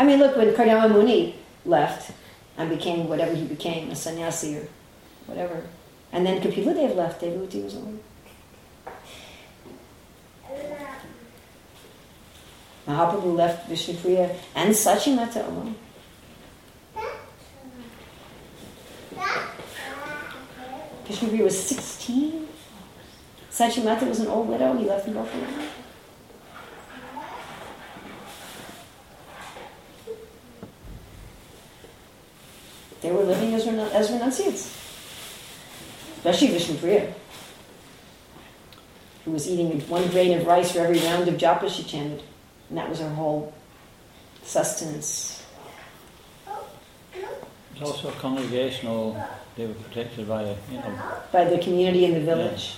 I mean, look, when Kardama Muni left and became whatever he became, a sannyasi or whatever, and then Kapiladev left, Devahuti was alone. Mahaprabhu left Vishnupriya and Sachimata alone. Vishnupriya was 16. Sachimata was an old widow. He left them both alone. They were living as, renu- as renunciates, especially Vishnupriya, who was eating one grain of rice for every round of japa she chanted. And that was her whole sustenance. It's also congregational, they were protected by, you know, by the community in the village.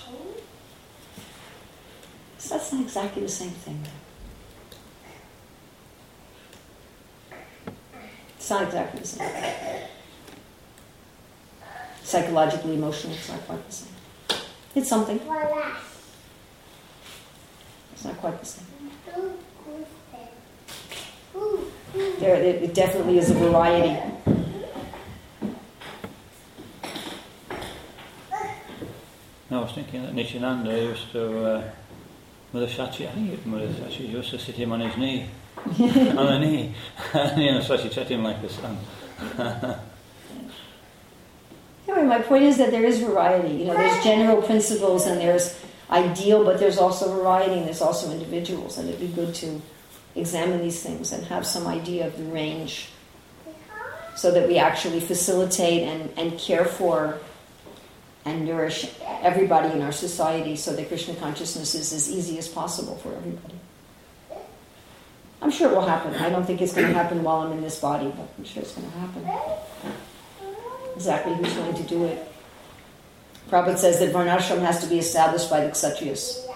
So that's not exactly the same thing. It's not exactly the same. Psychologically, emotionally, it's not quite the same. It's something. It's not quite the same. There, it it definitely is a variety. No, I was thinking that Nityananda used to, uh, Mother Shachi, I think Mother Shachi used to sit him on his knee, on her knee, and you know, so she treated him like a my point is that there is variety. You know, there's general principles and there's ideal, but there's also variety and there's also individuals, and it'd be good to examine these things and have some idea of the range so that we actually facilitate and, and care for and nourish everybody in our society so that Krishna consciousness is as easy as possible for everybody. I'm sure it will happen. I don't think it's going to happen while I'm in this body, but I'm sure it's going to happen. Exactly who's going to do it. Prabhupada says that Varnashram has to be established by the Kshatriyas.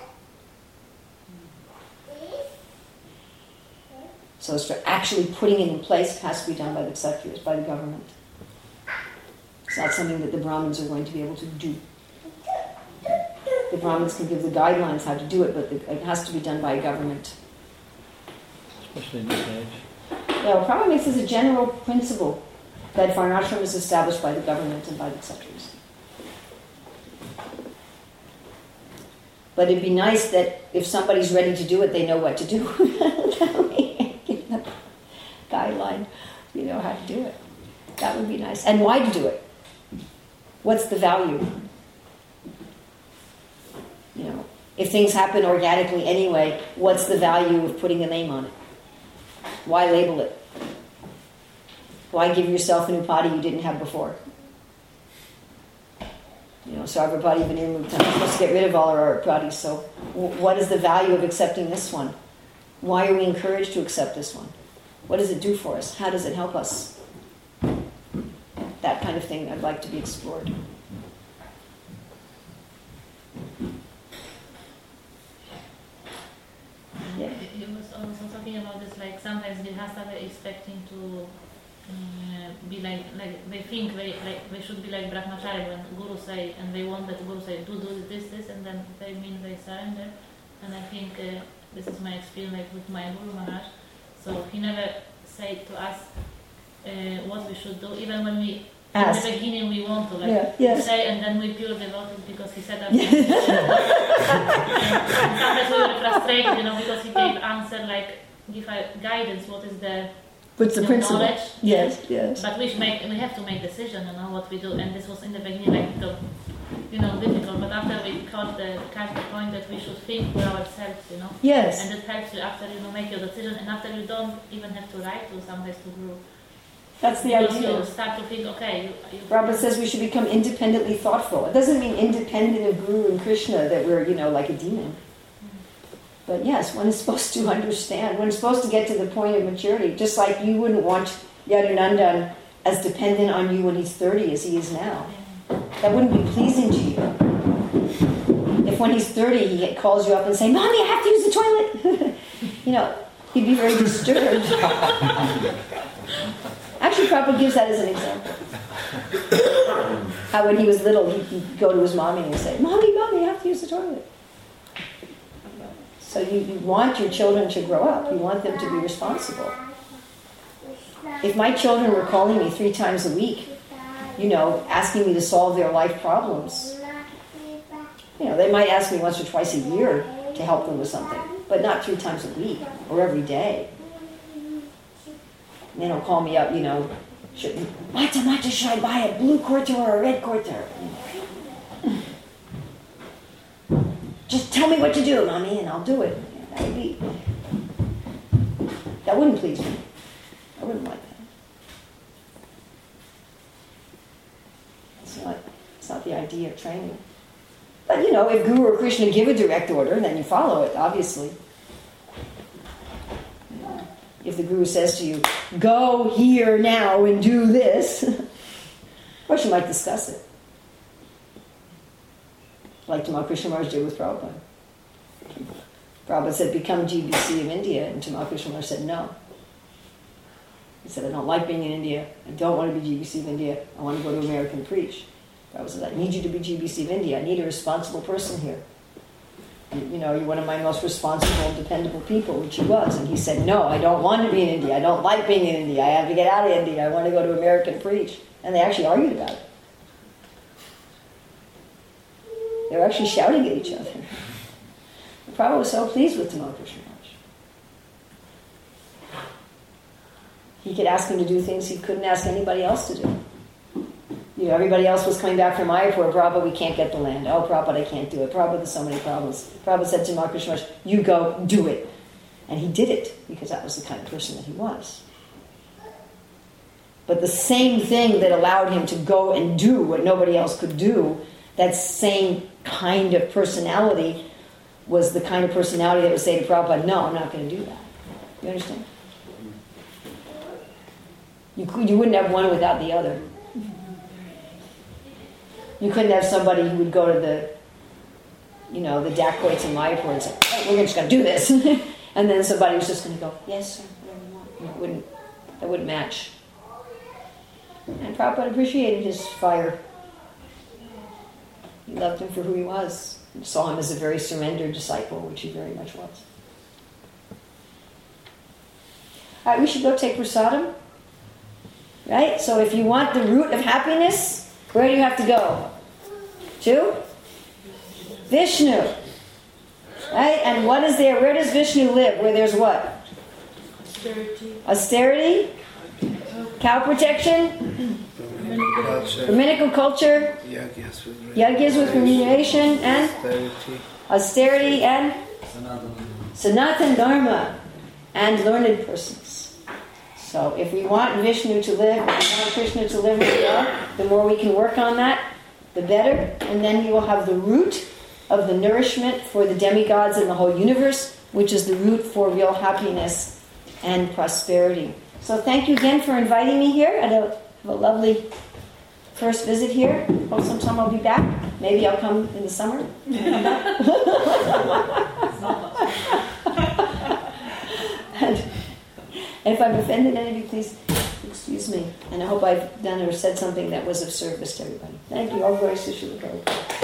So as for actually putting it in place, it has to be done by the Kshatriyas, by the government. It's not something that the Brahmins are going to be able to do. The Brahmins can give the guidelines how to do it, but it has to be done by a government. Especially in this age. Now, Prabhupada makes this a general principle that Varnashram is established by the government and by the Kshatriyas. But it'd be nice that if somebody's ready to do it, they know what to do. Give them a guideline, you know how to do it. That would be nice. And why to do it? What's the value? You know, if things happen organically anyway, what's the value of putting a name on it? Why label it? Why give yourself a new body you didn't have before? You know, Sarvopadhi Vinirmuktam. We're supposed to get rid of all our bodies, so w- what is the value of accepting this one? Why are we encouraged to accept this one? What does it do for us? How does it help us? That kind of thing I'd like to be explored. Yeah. He was also talking about this, like sometimes Grihastha are expecting to uh, be like, like they think they like they should be like Brahmachari when Guru say, and they want that Guru say, do do this, this, and then they mean they surrender. And I think uh, this is my experience like with my Guru Maharaj. So he never said to us, uh, what we should do, even when we Ask. in the beginning we want to like Yeah, yes. say, and then we pure devoted because he said that. sometimes we were frustrated, you know, because he gave answer like give a guidance. What is the What's the principle? knowledge? Yes, yes. But we should make we have to make decision, you know, what we do. And this was in the beginning like the, you know difficult. But after we caught the catch the point that we should think for ourselves, you know. Yes. And it helps you after you know make your decision, and after you don't even have to write to sometimes to group. That's the because idea. you start to think, okay, you, you Robert says we should become independently thoughtful. It doesn't mean independent of Guru and Krishna that we're, you know, like a demon. But yes, one is supposed to understand. One is supposed to get to the point of maturity. Just like you wouldn't want Yadunandan as dependent on you when he's 30 as he is now. That wouldn't be pleasing to you. If when he's 30 he calls you up and say, Mommy, I have to use the toilet. you know, he'd be very disturbed. Actually, Prabhupada gives that as an example. How when he was little, he'd go to his mommy and say, Mommy, Mommy, I have to use the toilet. So you, you want your children to grow up. You want them to be responsible. If my children were calling me three times a week, you know, asking me to solve their life problems, you know, they might ask me once or twice a year to help them with something, but not three times a week or every day. And they don't call me up, you know, should, Mata, Mata, should I buy a blue quarter or a red quarter? Just tell me what to do, mommy, and I'll do it. That would be. That wouldn't please me. I wouldn't like that. It's not. It's not the idea of training. But you know, if Guru or Krishna give a direct order, then you follow it. Obviously. If the Guru says to you, "Go here now and do this," course you might discuss it like Tamal Krishna Maharaj did with Prabhupada. Prabhupada said, become GBC of India, and Tamal Krishna Maharaj said, no. He said, I don't like being in India. I don't want to be GBC of India. I want to go to America and preach. Prabhupada said, I need you to be GBC of India. I need a responsible person here. You, you know, you're one of my most responsible, and dependable people, which he was. And he said, no, I don't want to be in India. I don't like being in India. I have to get out of India. I want to go to America and preach. And they actually argued about it. They were actually shouting at each other. The Prabhupada was so pleased with Tamal Krishna. He could ask him to do things he couldn't ask anybody else to do. You know, everybody else was coming back from Mayapur, Prabhupada, we can't get the land. Oh, Prabhupada, I can't do it. Prabhupada, there's so many problems. Prabhupada said to Tamal Krishna you go, do it. And he did it, because that was the kind of person that he was. But the same thing that allowed him to go and do what nobody else could do, that same kind of personality was the kind of personality that would say to Prabhupada, no, I'm not going to do that. You understand? You, you wouldn't have one without the other. You couldn't have somebody who would go to the, you know, the dacoits in Mayapur and say, we're just going to do this. and then somebody was just going to go, yes, sir. It wouldn't, that wouldn't match. And Prabhupada appreciated his fire. He loved him for who he was. He saw him as a very surrendered disciple, which he very much was. All right, we should go take prasadam. Right? So if you want the root of happiness, where do you have to go? To? Vishnu. Right? And what is there? Where does Vishnu live? Where there's what? Austerity. Austerity? Cow protection? Brahminical culture? Yagyas with Yagyas with remuneration and austerity. austerity and Sanatan Dharma and learned persons. So if we want Vishnu to live, if we want Krishna to live where we the more we can work on that, the better. And then you will have the root of the nourishment for the demigods and the whole universe, which is the root for real happiness and prosperity. So thank you again for inviting me here. Have a lovely first visit here. Hope sometime I'll be back. Maybe I'll come in the summer. and, if I've offended anybody, please excuse me. And I hope I've done or said something that was of service to everybody. Thank you. All glories to Prabhupada.